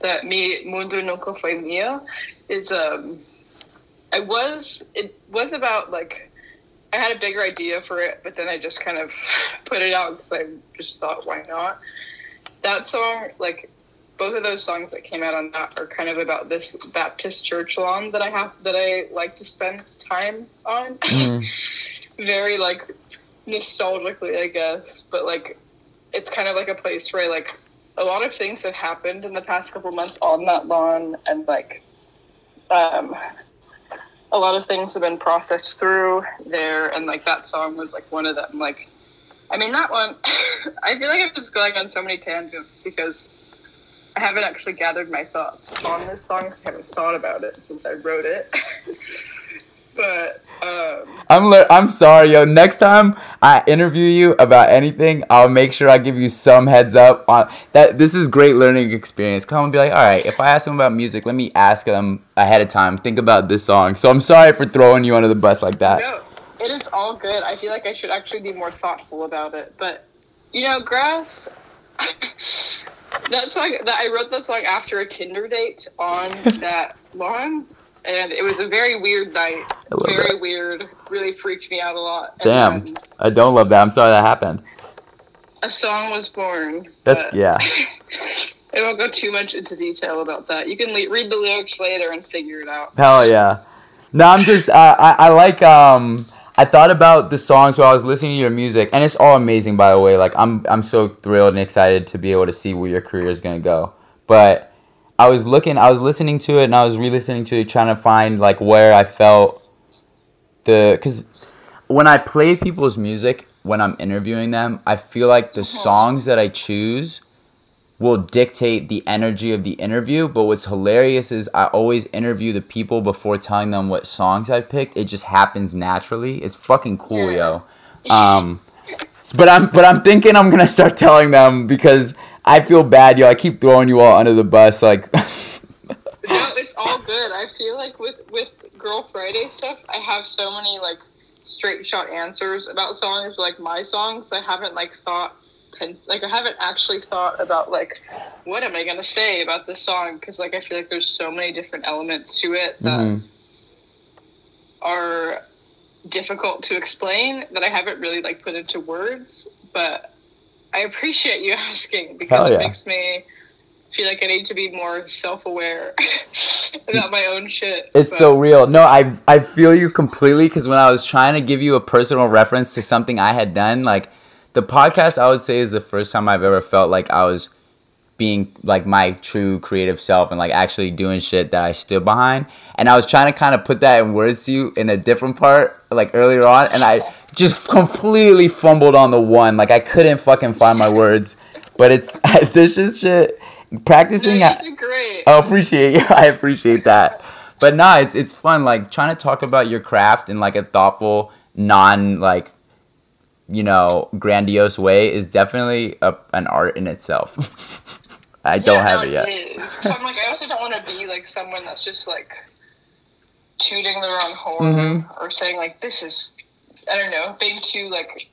That me mundo nunca fue mío is um. I was it was about like I had a bigger idea for it, but then I just kind of put it out because I just thought, why not? That song, like both of those songs that came out on that, are kind of about this Baptist church lawn that I have that I like to spend time on. Very like nostalgically, I guess, but like it's kind of like a place where like a lot of things have happened in the past couple months on that lawn, and like um a lot of things have been processed through there and like that song was like one of them. Like i mean that one i feel like i'm just going on so many tangents because i haven't actually gathered my thoughts on this song i haven't thought about it since i wrote it. But um I'm li- I'm sorry, yo. Next time I interview you about anything, I'll make sure I give you some heads up on that. This is great learning experience. Come and be like, all right, if I ask them about music, let me ask them ahead of time. Think about this song. So I'm sorry for throwing you under the bus like that. no it is all good i feel like i should actually be more thoughtful about it but you know grass that song that i wrote that song after a tinder date on that lawn and it was a very weird night very that. weird really freaked me out a lot Damn, then I don't love that. I'm sorry that happened. a song was born That's yeah. i won't go too much into detail about that you can le- read the lyrics later and figure it out Hell yeah. No, I'm just I, I I like um I thought about the song so I was listening to your music and it's all amazing by the way. Like I'm I'm so thrilled and excited to be able to see where your career is gonna go. But I was looking I was listening to it and I was re-listening to it trying to find like where I felt the cause when I play people's music when I'm interviewing them, I feel like the songs that I choose will dictate the energy of the interview. But what's hilarious is I always interview the people before telling them what songs I picked. It just happens naturally. It's fucking cool, yo. Um, but I'm but I'm thinking I'm gonna start telling them because I feel bad, yo. I keep throwing you all under the bus, like. no, it's all good. I feel like with with Girl Friday stuff, I have so many like straight shot answers about songs, like my songs. I haven't like thought, like I haven't actually thought about like what am I gonna say about this song because like I feel like there's so many different elements to it that Mhm. are difficult to explain that I haven't really like put into words, but I appreciate you asking because Hell it makes me feel like I need to be more self-aware about my own shit. It's but- so real. No, I I feel you completely because when I was trying to give you a personal reference to something I had done, like the podcast, I would say is the first time I've ever felt like I was being like my true creative self and like actually doing shit that I stood behind. And I was trying to kind of put that in words to you in a different part, like earlier on, and I just completely fumbled on the one. Like I couldn't fucking find my words. But it's this is shit practicing. you I- great. I appreciate you. I appreciate that. But nah, it's it's fun. Like trying to talk about your craft in like a thoughtful, non like, you know, grandiose way is definitely a, an art in itself. I don't Yeah, have no, it yet. 'Cause I'm like, I also don't want to be like someone that's just like tooting their own horn Mm-hmm. or saying like this is, I don't know, being too like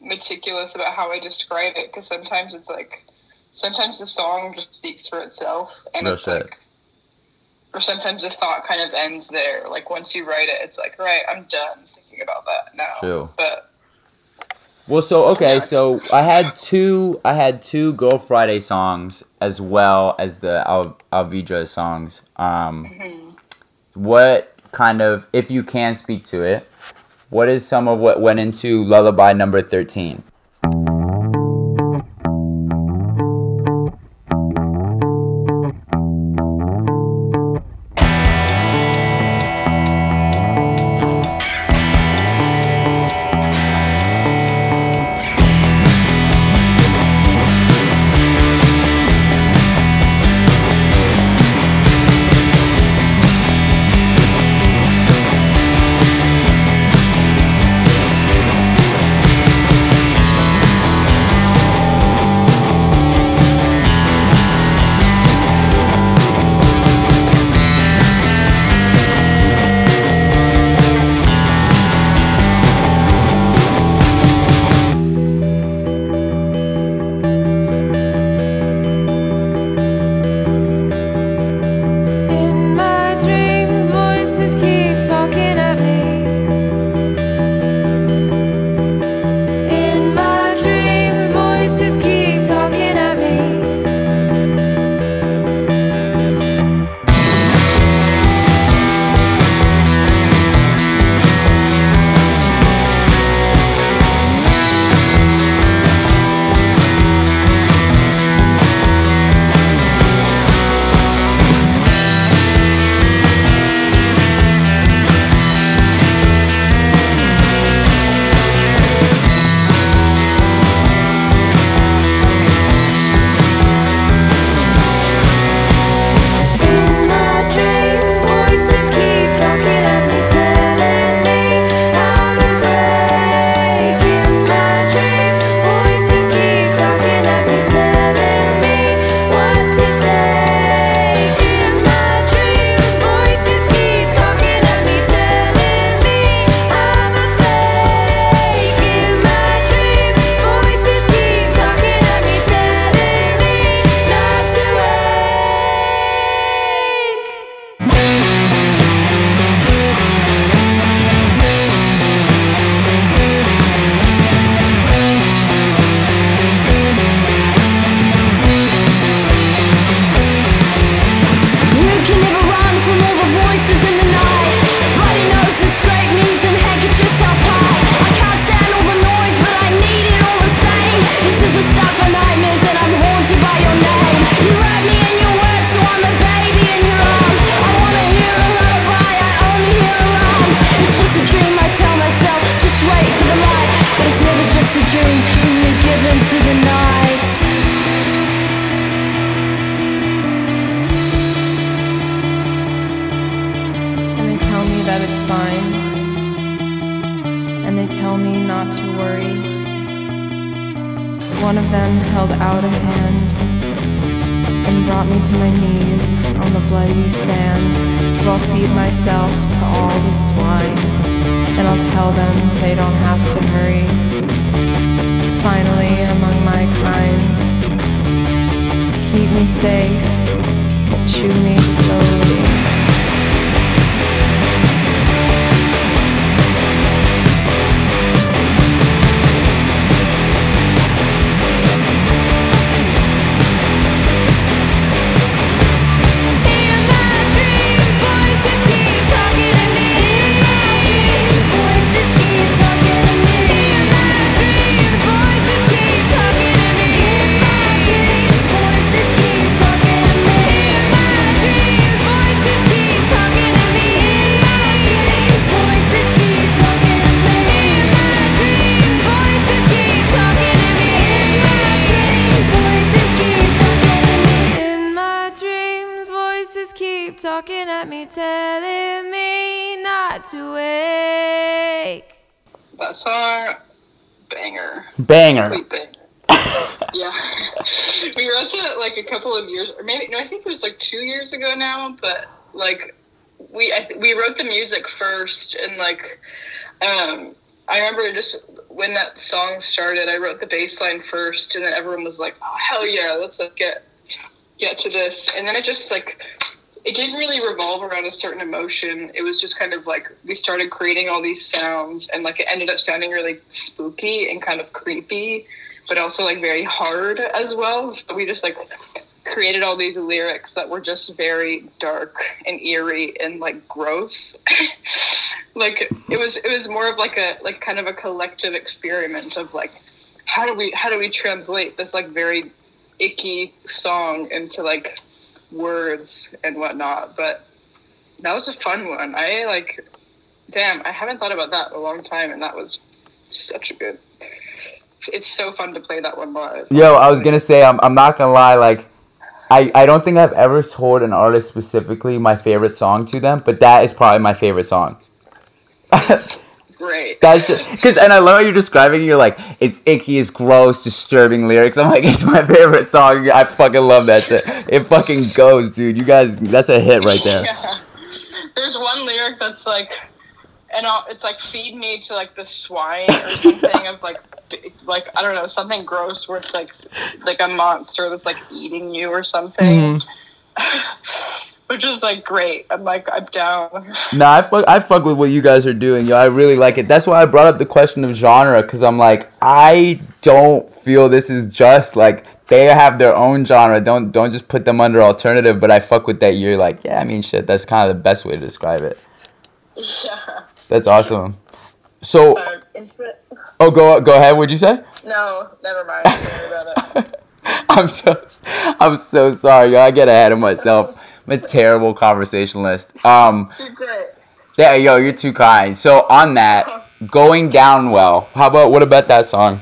meticulous about how I describe it. Because sometimes it's like, sometimes the song just speaks for itself, and it's like, or sometimes the thought kind of ends there. Like once you write it, it's like, right, I'm done thinking about that now. True. But Well, so okay, Yeah. so I had two. I had two Girl Friday songs as well as the Al- Alvidra songs. Um, Mm-hmm. what kind of, if you can speak to it, what is some of what went into lullaby number 13? One of them held out a hand and brought me to my knees on the bloody sand. So I'll feed myself to all the swine, and I'll tell them they don't have to hurry. Finally, among my kind, keep me safe, chew me slowly. Song, banger. Banger. Banger. yeah. we wrote that like a couple of years, or maybe, no, I think it was like two years ago now, but like we, I, th- we wrote the music first and like, um, I remember just when that song started, I wrote the bass line first and then everyone was like, oh, hell yeah, let's like, get, get to this. And then it just like, it didn't really revolve around a certain emotion. It was just kind of like we started creating all these sounds, and like it ended up sounding really spooky and kind of creepy, but also like very hard as well. So we just like created all these lyrics that were just very dark and eerie and like gross. like it was it was more of like a like kind of a collective experiment of like how do we how do we translate this like very icky song into like words and whatnot. But that was a fun one. I like, damn, I haven't thought about that in a long time, and that was such a good. It's so fun to play that one live. Yo, I was gonna say, I'm, I'm not gonna lie, like, I, I don't think I've ever told an artist specifically my favorite song to them, but that is probably my favorite song. Great. That's because, and I love how you're describing. You're like, it's icky, it's gross, disturbing lyrics. I'm like, it's my favorite song. I fucking love that shit. It fucking goes, dude. You guys, that's a hit right there. Yeah. There's one lyric that's like, and I'll, it's like feed me to like the swine or something of like, like I don't know something gross where it's like like a monster that's like eating you or something. Mm-hmm. Which is like great. I'm like I'm down. Nah, I fuck, I fuck with what you guys are doing, yo. I really like it. That's why I brought up the question of genre, because I'm like, I don't feel this is just like they have their own genre. Don't don't just put them under alternative. But I fuck with that. You're like, yeah, I mean, shit. That's kind of the best way to describe it. Yeah. That's awesome. So, Uh, oh, go go ahead. What'd you say? No, never mind. Don't worry about it. I'm so I'm so sorry, yo. I get ahead of myself. I'm a terrible conversationalist. Um. You're great. Yeah, yo, you're too kind. So on that, going down well. How about what about that song?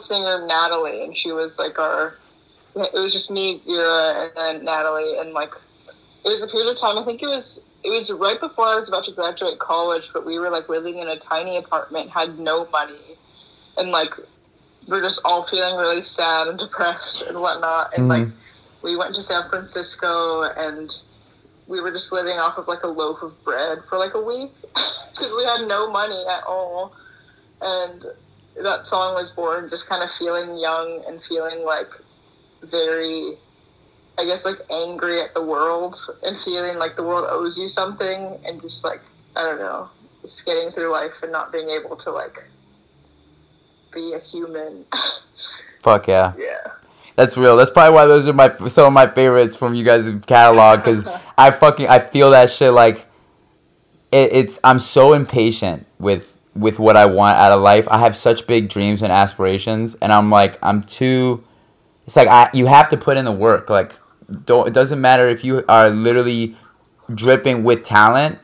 So we had an old singer, Natalie, and she was like our. It was just me, Vera, and then Natalie, and like it was a period of time. I think it was it was right before I was about to graduate college, but we were like living in a tiny apartment, had no money, and like we're just all feeling really sad and depressed and whatnot. And like mm-hmm. we went to San Francisco and we were just living off of like a loaf of bread for like a week because we had no money at all. And that song was born just kind of feeling young and feeling like very, I guess, like angry at the world and feeling like the world owes you something and just like, I don't know, just getting through life and not being able to like be a human. Fuck yeah. yeah. That's real. That's probably why those are my some of my favorites from you guys' catalog because I fucking I feel that shit like it, it's I'm so impatient with with what I want out of life. I have such big dreams and aspirations, and I'm like I'm too. It's like I you have to put in the work. Like don't it doesn't matter if you are literally dripping with talent.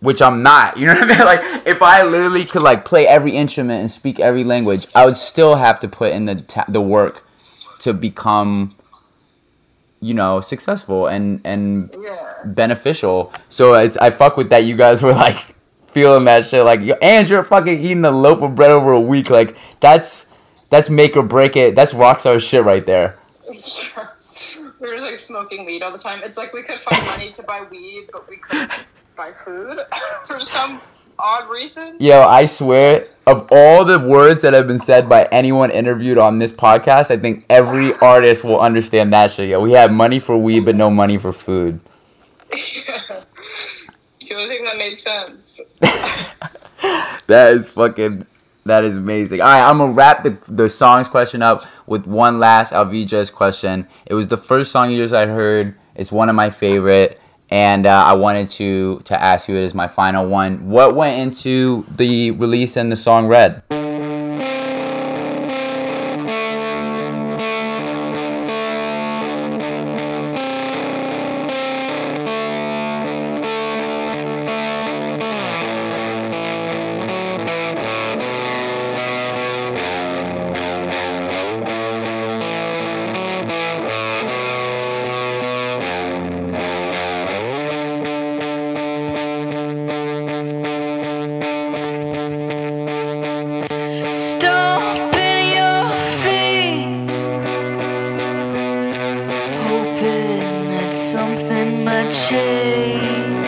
Which I'm not, you know what I mean? Like, if I literally could like play every instrument and speak every language, I would still have to put in the ta- the work to become you know successful and and Yeah. beneficial so it's i fuck with that you guys were like feeling that shit like "Yo, and you're fucking eating a loaf of bread over a week like that's that's make or break it that's rockstar shit right there Yeah. We were like smoking weed all the time. It's like we could find money to buy weed, but we couldn't buy food for some odd reason. yo i swear of all the words that have been said by anyone interviewed on this podcast i think every artist will understand that shit yo we had money for weed but no money for food It's only thing that made sense. That is fucking. That is amazing. All right, I'm gonna wrap the the songs question up with one last Alvija's question. It was the first song of yours I heard. It's one of my favorite, and uh, I wanted to to ask you it as my final one. What went into the release and the song "Red"? Something might change.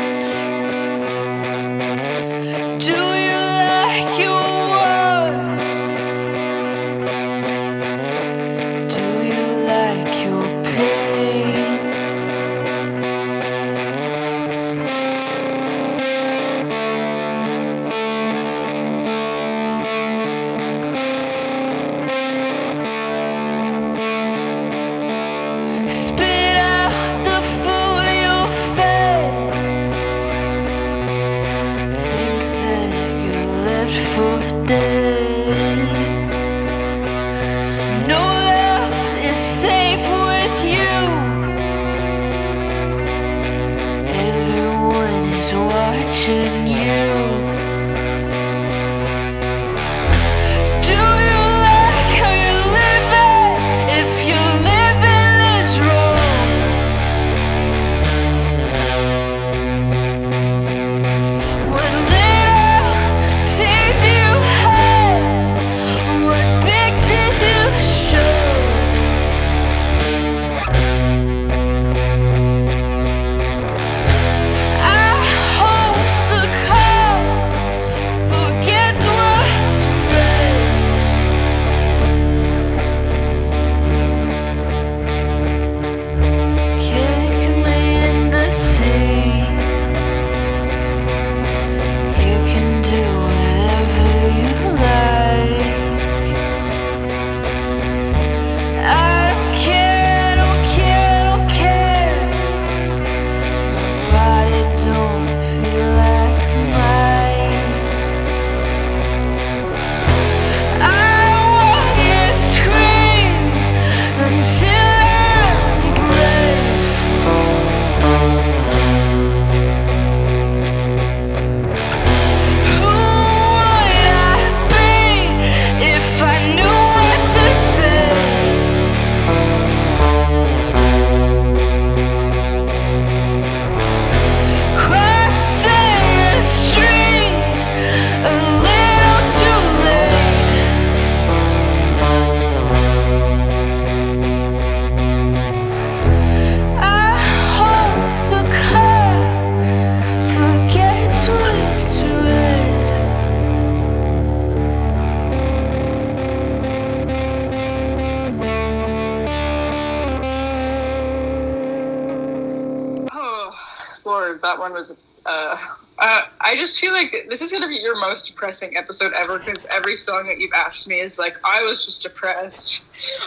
That one was. Uh, uh, I just feel like this is gonna be your most depressing episode ever because every song that you've asked me is like I was just depressed.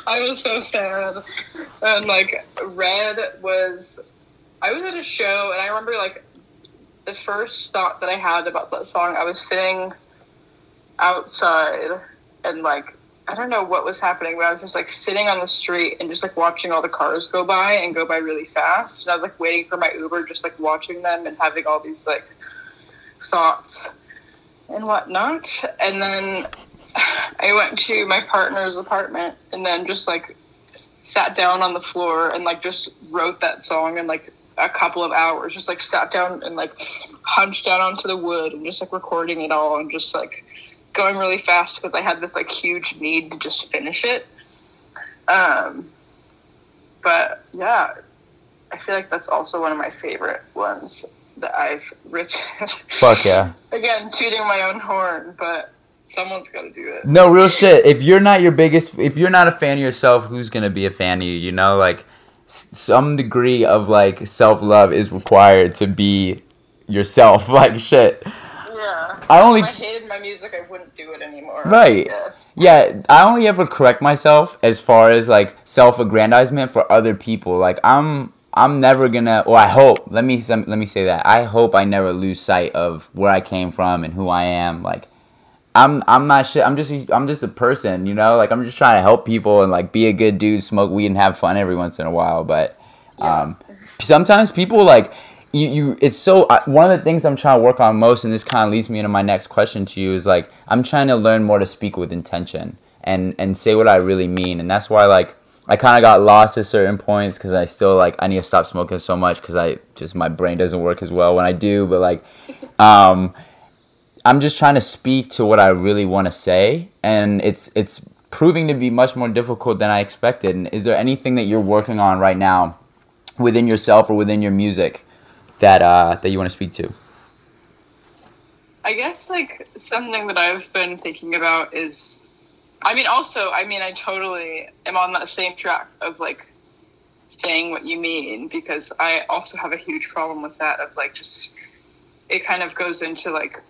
I was so sad, and like Red was. I was at a show and I remember like the first thought that I had about that song. I was sitting outside and like I don't know what was happening, but I was just like sitting on the street and just like watching all the cars go by and go by really fast. And I was like waiting for my Uber, just like watching them and having all these like thoughts and whatnot. And then I went to my partner's apartment and then just like sat down on the floor and like just wrote that song in like a couple of hours. Just like sat down and like hunched down onto the wood and just like recording it all and just like going really fast because I had this like huge need to just finish it. Um, but yeah, I feel like that's also one of my favorite ones that I've written. Fuck yeah. Again, tooting my own horn, but someone's got to do it. No, real shit. If you're not your biggest, if you're not a fan of yourself, who's gonna be a fan of you? You know, like some degree of like self love is required to be yourself. Like shit. Yeah. I only- If I hated my music, I wouldn't do it anymore. Right. Yes. Yeah, I only ever correct myself as far as like self-aggrandizement for other people. Like I'm I'm never gonna or I hope, let me let me say that. I hope I never lose sight of where I came from and who I am. Like I'm I'm not shit. I'm just I'm just a person, you know? Like I'm just trying to help people and like be a good dude, smoke weed and have fun every once in a while, but um sometimes people like you, you it's so one of the things i'm trying to work on most and this kind of leads me into my next question to you is like i'm trying to learn more to speak with intention and and say what i really mean. And that's why like i kind of got lost at certain points because i still like i need to stop smoking so much because i just my brain doesn't work as well when i do. But like um i'm just trying to speak to what i really want to say and it's it's proving to be much more difficult than i expected. And is there anything that you're working on right now within yourself or within your music that uh, that you want to speak to? I guess like something that I've been thinking about is, I mean, also, I mean, I totally am on that same track of like saying what you mean because I also have a huge problem with that of like just it kind of goes into like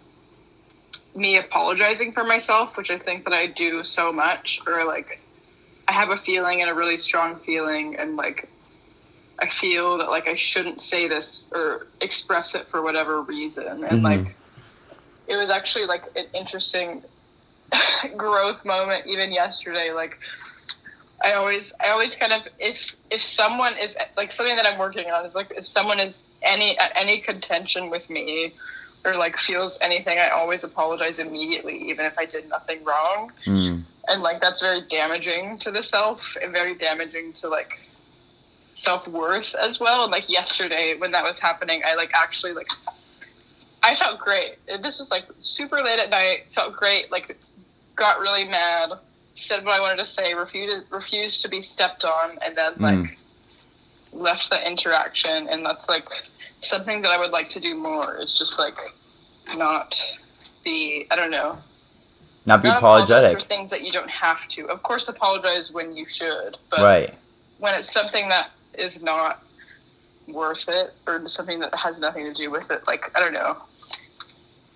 me apologizing for myself, which I think that I do so much, or like I have a feeling and a really strong feeling, and like I feel that like I shouldn't say this or express it for whatever reason, and Mhm. like it was actually like an interesting growth moment even yesterday like i always i always kind of if if someone is like something that i'm working on is like if someone is any at any contention with me or like feels anything i always apologize immediately even if i did nothing wrong Mm. and like that's very damaging to the self and very damaging to like self-worth as well and like yesterday when that was happening i like actually like i felt great And this was like super late at night felt great like got really mad said what i wanted to say refused refused to be stepped on and then like Mm. left the interaction and that's like something that i would like to do more is just like not be i don't know Not be not apologetic. for things that you don't have to. Of course, apologize when you should, but Right. when it's something that is not worth it or something that has nothing to do with it, like I don't know.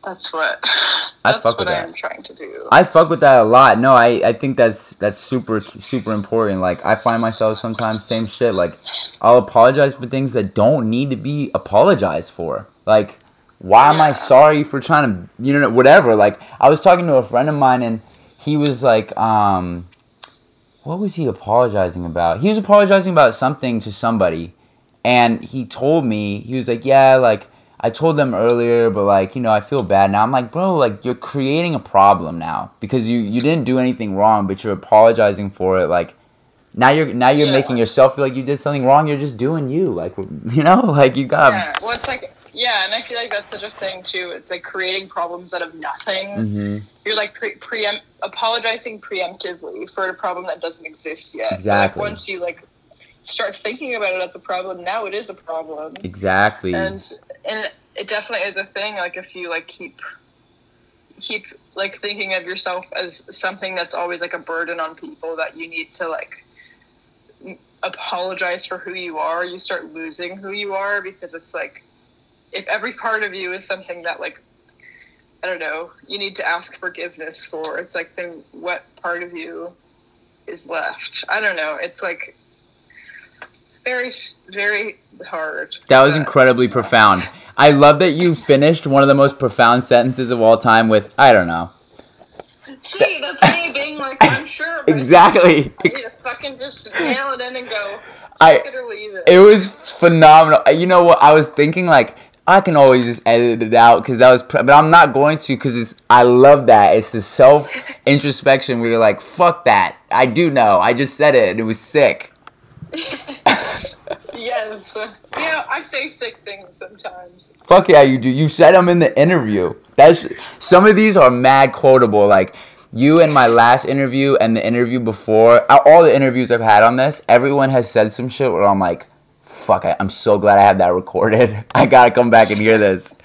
That's what. I That's fuck what with that. I'm trying to do. I fuck with that a lot. No, I, I think that's that's super super important. Like I find myself sometimes same shit. Like I'll apologize for things that don't need to be apologized for. Like why am I sorry for trying to you know whatever? Like I was talking to a friend of mine and he was like um what was he apologizing about? He was apologizing about something to somebody and he told me he was like yeah like i told them earlier but like you know i feel bad now i'm like bro like you're creating a problem now because you you didn't do anything wrong but you're apologizing for it like now you're now you're Yeah. making yourself feel like you did something wrong you're just doing you like you know like you got yeah, well, it's like yeah, and I feel like that's such a thing too. It's like creating problems out of nothing. hmm You're like pre- preempt apologizing preemptively for a problem that doesn't exist yet. But, like, Exactly. once you like start thinking about it as a problem, now it is a problem. exactly and and it definitely is a thing like if you like keep keep like thinking of yourself as something that's always like a burden on people that you need to like apologize for who you are you start losing who you are because it's like if every part of you is something that like I don't know, you need to ask forgiveness for. It's like then what part of you is left? I don't know. It's like very very hard. That was incredibly profound. I love that you finished one of the most profound sentences of all time with I don't know. See, that's me being like unsure. but Exactly. I need to fucking just nail it in and go. I- it it. It was phenomenal. You know what? I was thinking like I can always just edit it out because that was, pr- but I'm not going to because it's. I love that. It's the self introspection where you're like, fuck that. I do know. I just said it. It was sick. Yes. Yeah, I say sick things sometimes. Fuck yeah, you do. You said them in the interview. That's some of these are mad quotable. Like you and my last interview and the interview before, uh, all the interviews I've had on this, everyone has said some shit where I'm like, fuck, I, I'm so glad I have that recorded. I gotta come back and hear this.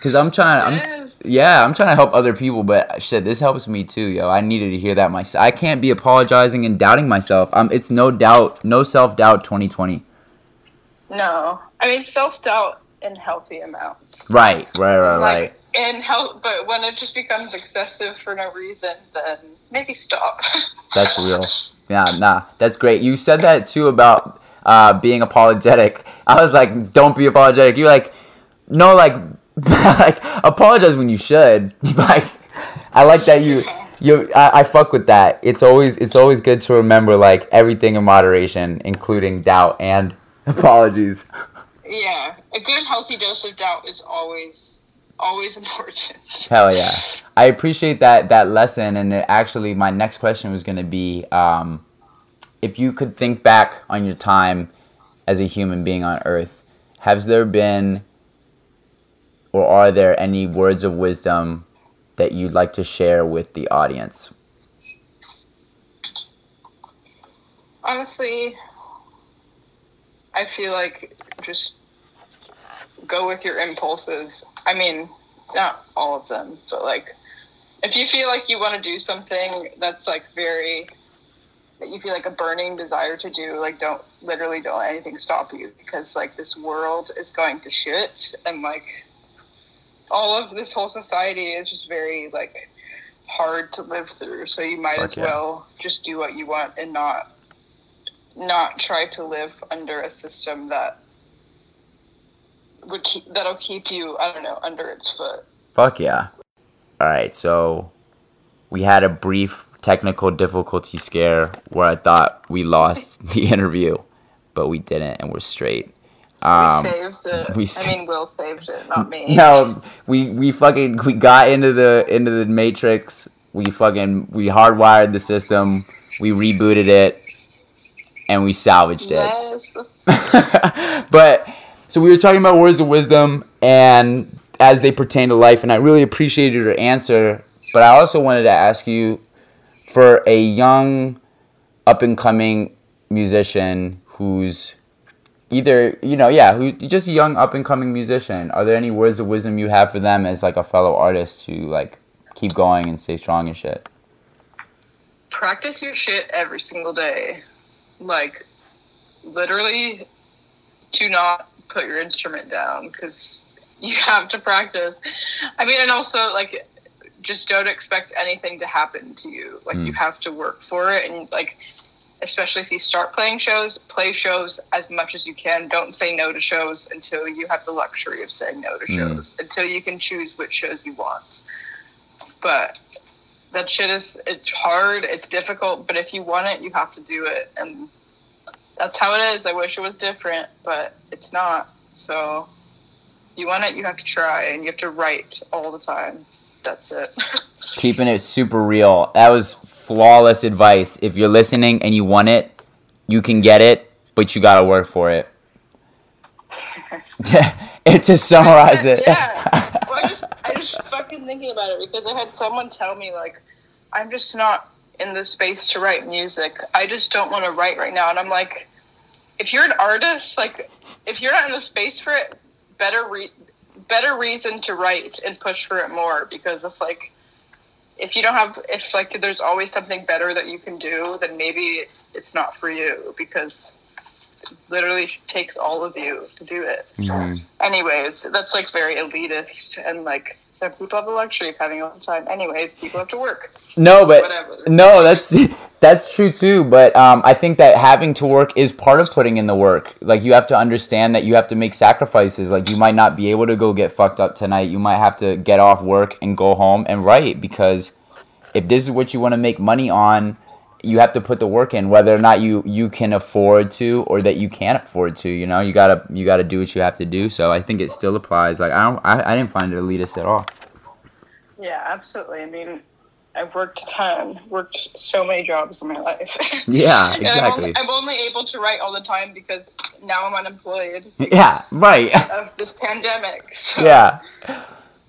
Cause I'm trying. I'm Yes. yeah, I'm trying to help other people, but shit, this helps me too, yo. I needed to hear that myself. I can't be apologizing and doubting myself. Um, it's no doubt, no self doubt. 2020. No. I mean, self doubt in healthy amounts. Right, right, right, Like, right. in health, but when it just becomes excessive for no reason, then maybe stop. That's real. Yeah, nah, that's great. You said that too about uh, being apologetic. I was like, don't be apologetic. You're like, no, like, like apologize when you should. like, I like that you. You, I, I fuck with that. It's always, it's always good to remember like everything in moderation, including doubt and apologies. yeah, a good healthy dose of doubt is always, always important. Hell yeah. I appreciate that that lesson and actually my next question was going to be um, if you could think back on your time as a human being on earth has there been or are there any words of wisdom that you'd like to share with the audience? Honestly, I feel like just go with your impulses. I mean, not all of them, but like if you feel like you want to do something that's like very that you feel like a burning desire to do, like don't literally don't let anything stop you because like this world is going to shit and like all of this whole society is just very like hard to live through. So you might Fuck as yeah. well just do what you want and not not try to live under a system that would keep that'll keep you I don't know under its foot. Fuck yeah. All right, so we had a brief technical difficulty scare where I thought we lost the interview, but we didn't and we're straight. Um, we saved it. we I mean, Will saved it, not me. No, we we fucking we got into the into the matrix. We fucking we hardwired the system. We rebooted it, and we salvaged it. Yes. but so we were talking about words of wisdom and as they pertain to life, and I really appreciated your answer. But I also wanted to ask you for a young, up and coming musician who's either you know yeah who's just a young up and coming musician are there any words of wisdom you have for them as like a fellow artist to like keep going and stay strong and shit Practice your shit every single day. Like, literally, do not put your instrument down because you have to practice. I mean, and also, like, just don't expect anything to happen to you. Like, you Mm. have to work for it. And, like, especially if you start playing shows, play shows as much as you can. Don't say no to shows until you have the luxury of saying no to Mm. shows, until you can choose which shows you want. But that shit is it's hard it's difficult but if you want it you have to do it and that's how it is i wish it was different but it's not so you want it you have to try and you have to write all the time that's it keeping it super real. That was flawless advice. If you're listening and you want it, you can get it, but you gotta work for it. and to summarize it, yeah well, I just I just fucking thinking about it because I had someone tell me like I'm just not in the space to write music. I just don't want to write right now, and I'm like, if you're an artist, like if you're not in the space for it, better re- better reason to write and push for it more because if like if you don't have if like there's always something better that you can do, then maybe it's not for you because literally takes all of you to do it. Mhm. Anyways, that's like very elitist and like people have the luxury of having all the time. Anyways, people have to work. No, but Whatever. no, that's that's true too. But um, I think that having to work is part of putting in the work. Like you have to understand that you have to make sacrifices. Like you might not be able to go get fucked up tonight. You might have to get off work and go home and write because if this is what you want to make money on, you have to put the work in, whether or not you you can afford to or that you can't afford to. You know, you gotta you gotta do what you have to do. So I think it still applies. Like I don't, I, I didn't find it elitist at all. Yeah, absolutely. I mean, I've worked a ton, worked so many jobs in my life. Yeah, And I'm only, exactly. I'm only able to write all the time because now I'm unemployed. Yeah, right. Of this pandemic. So, yeah.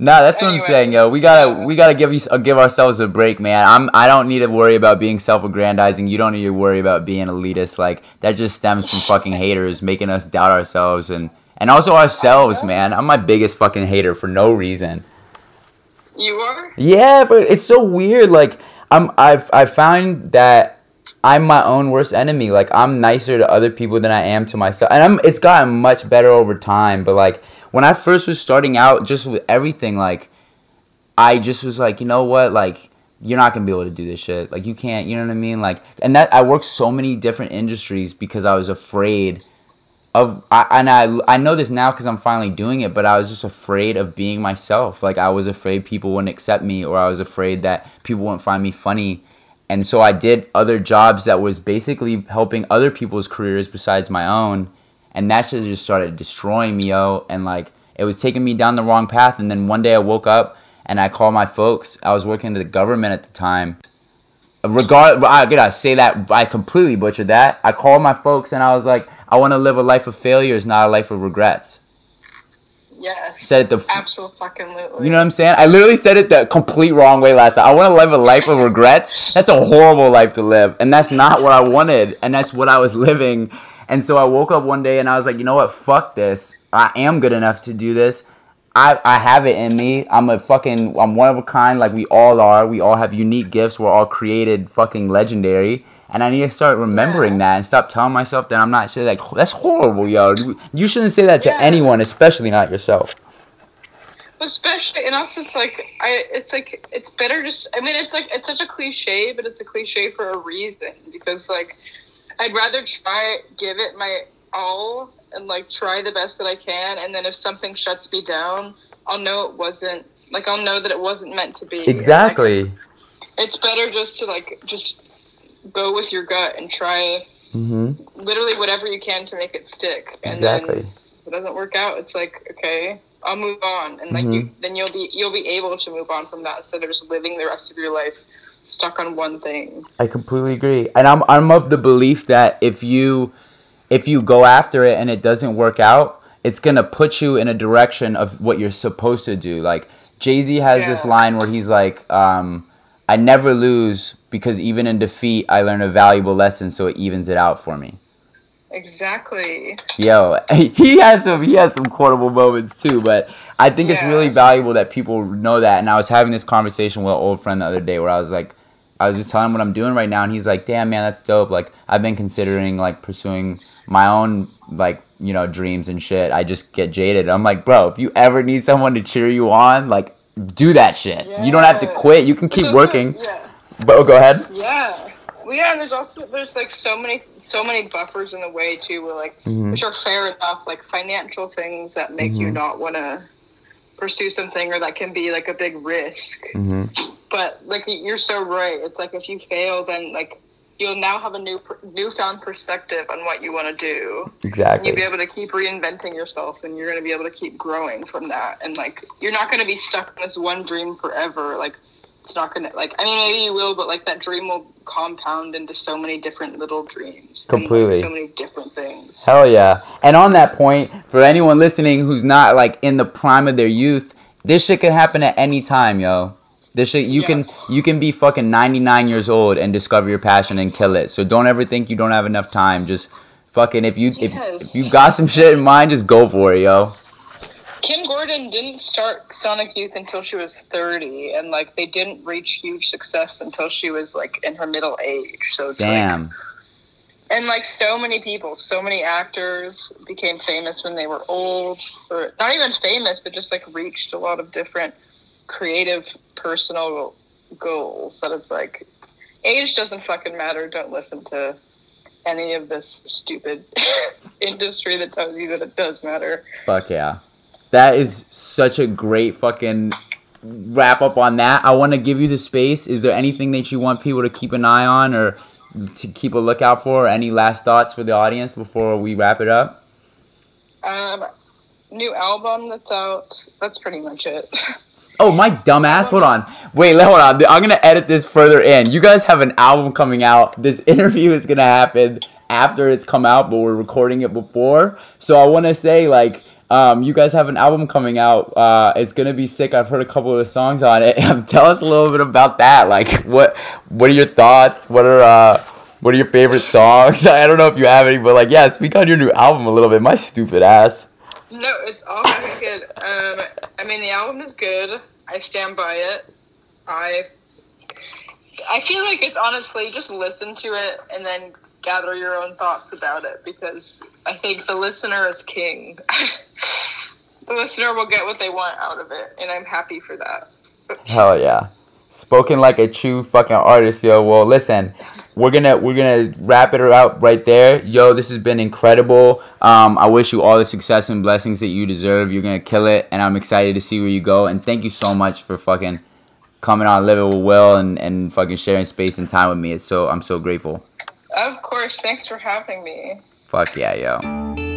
No, that's what I'm saying, yo. We gotta we gotta give you uh, give ourselves a break, man. I'm I don't need to worry about being self-aggrandizing. You don't need to worry about being elitist. Like that just stems from fucking haters making us doubt ourselves and and also ourselves, man. I'm my biggest fucking hater for no reason. You are? Yeah, but it's so weird. Like I'm I've I found that I'm my own worst enemy. Like I'm nicer to other people than I am to myself. And I'm it's gotten much better over time, but like when I first was starting out just with everything like I just was like, you know what? Like you're not to be able to do this shit. Like you can't, you know what I mean? Like and that I worked so many different industries because I was afraid of I, and I I know this now because I'm finally doing it, but I was just afraid of being myself. Like I was afraid people wouldn't accept me, or I was afraid that people wouldn't find me funny, and so I did other jobs that was basically helping other people's careers besides my own, and that shit just started destroying me, yo. And like it was taking me down the wrong path. And then one day I woke up and I called my folks. I was working in the government at the time regard I gotta say that I completely butchered that. I called my folks and I was like, I want to live a life of failures, not a life of regrets. Yes. Said it the f- Absolutely. you know what I'm saying? I literally said it the complete wrong way last time. I want to live a life of regrets. That's a horrible life to live, and that's not what I wanted, and that's what I was living. And so I woke up one day and I was like, you know what? Fuck this. I am good enough to do this. I, I have it in me. I'm a fucking I'm one of a kind like we all are. We all have unique gifts. We're all created fucking legendary. And I need to start remembering Yeah. that and stop telling myself that I'm not shit. Like that's horrible, yo. You shouldn't say that to Yeah. anyone, especially not yourself. Especially, and also it's like I, it's like it's better just. I mean, it's like it's such a cliche, but it's a cliche for a reason because like I'd rather try give it my all and like try the best that I can, and then if something shuts me down, I'll know it wasn't like I'll know that it wasn't meant to be. And, like, Exactly. it's better just to like just go with your gut and try hmm literally whatever you can to make it stick. And Exactly. then if it doesn't work out, it's like okay, I'll move on, and like Mm-hmm. you, then you'll be you'll be able to move on from that instead of just living the rest of your life stuck on one thing. I completely agree, and I'm I'm of the belief that if you if you go after it and it doesn't work out, it's gonna put you in a direction of what you're supposed to do. Like Jay Z has this line where he's like, um, "I never lose because even in defeat, I learn a valuable lesson, so it evens it out for me." Exactly. Yo, he has some he has some quotable moments too, but I think it's really valuable that people know that. And I was having this conversation with an old friend the other day where I was like, I was just telling him what I'm doing right now, and he's like, "Damn, man, that's dope." Like I've been considering like pursuing my own like you know dreams and shit. I just get jaded. I'm like, bro, if you ever need someone to cheer you on, like do that shit. You don't have to quit. You can keep So, working. Yeah. But oh, go ahead. Yeah. Well, yeah, and there's also there's like so many so many buffers in the way too, where like Mm-hmm. which are fair enough, like financial things that make you not want to pursue something, or that can be like a big risk. hmm But like you're so right, it's like if you fail, then like you'll now have a new newfound perspective on what you want to do. Exactly. You'll be able to keep reinventing yourself, and you're going to be able to keep growing from that. And like you're not going to be stuck in this one dream forever. Like it's not to like I mean maybe you will, but like that dream will compound into so many different little dreams. Completely. so many different things. Hell yeah. And on that point, for anyone listening who's not like in the prime of their youth, this shit can happen at any time, yo. This shit you Yeah. can you can be fucking 99 years old and discover your passion and kill it. So don't ever think you don't have enough time. Just fucking if you if, if you got some shit in mind, just go for it, yo. Kim Gordon didn't start Sonic Youth until she was 30, and like they didn't reach huge success until she was like in her middle age. So it's like Damn. and like so many people, so many actors became famous when they were old, or not even famous, but just like reached a lot of different creative, personal goals. That it's like age doesn't fucking matter. Don't listen to any of this stupid industry that tells you that it does matter. Fuck yeah. That is such a great fucking wrap up on that. I want to give you the space. Is there anything that you want people to keep an eye on or to keep a lookout for? Any last thoughts for the audience before we wrap it up? Um, new album that's out. That's pretty much it. Oh, my dumbass. Hold on. Wait, hold on. I'm going to edit this further in. You guys have an album coming out. This interview is going to happen after it's come out, but we're recording it before. So I want to say, like, um, you guys have an album coming out. Uh, it's to be sick. I've heard a couple of the songs on it. Tell us a little bit about that. Like, what what are your thoughts? What are uh, what are your favorite songs? I don't know if you have any, but like, yeah, speak on your new album a little bit. My stupid ass. No, it's all good. Um, I mean, the album is good. I stand by it. I I feel like it's honestly just listen to it and then gather your own thoughts about it because I think the listener is king. the listener will get what they want out of it, and I'm happy for that. Hell yeah. Spoken like a true fucking artist, yo. Well, listen, we're gonna we're gonna wrap it out right there, yo. This has been incredible. Um, I wish you all the success and blessings that you deserve. You're gonna kill it, and I'm excited to see where you go. And thank you so much for fucking coming on Living with Will and and fucking sharing space and time with me. It's so I'm so grateful. Of course, thanks for having me. Fuck yeah, yo.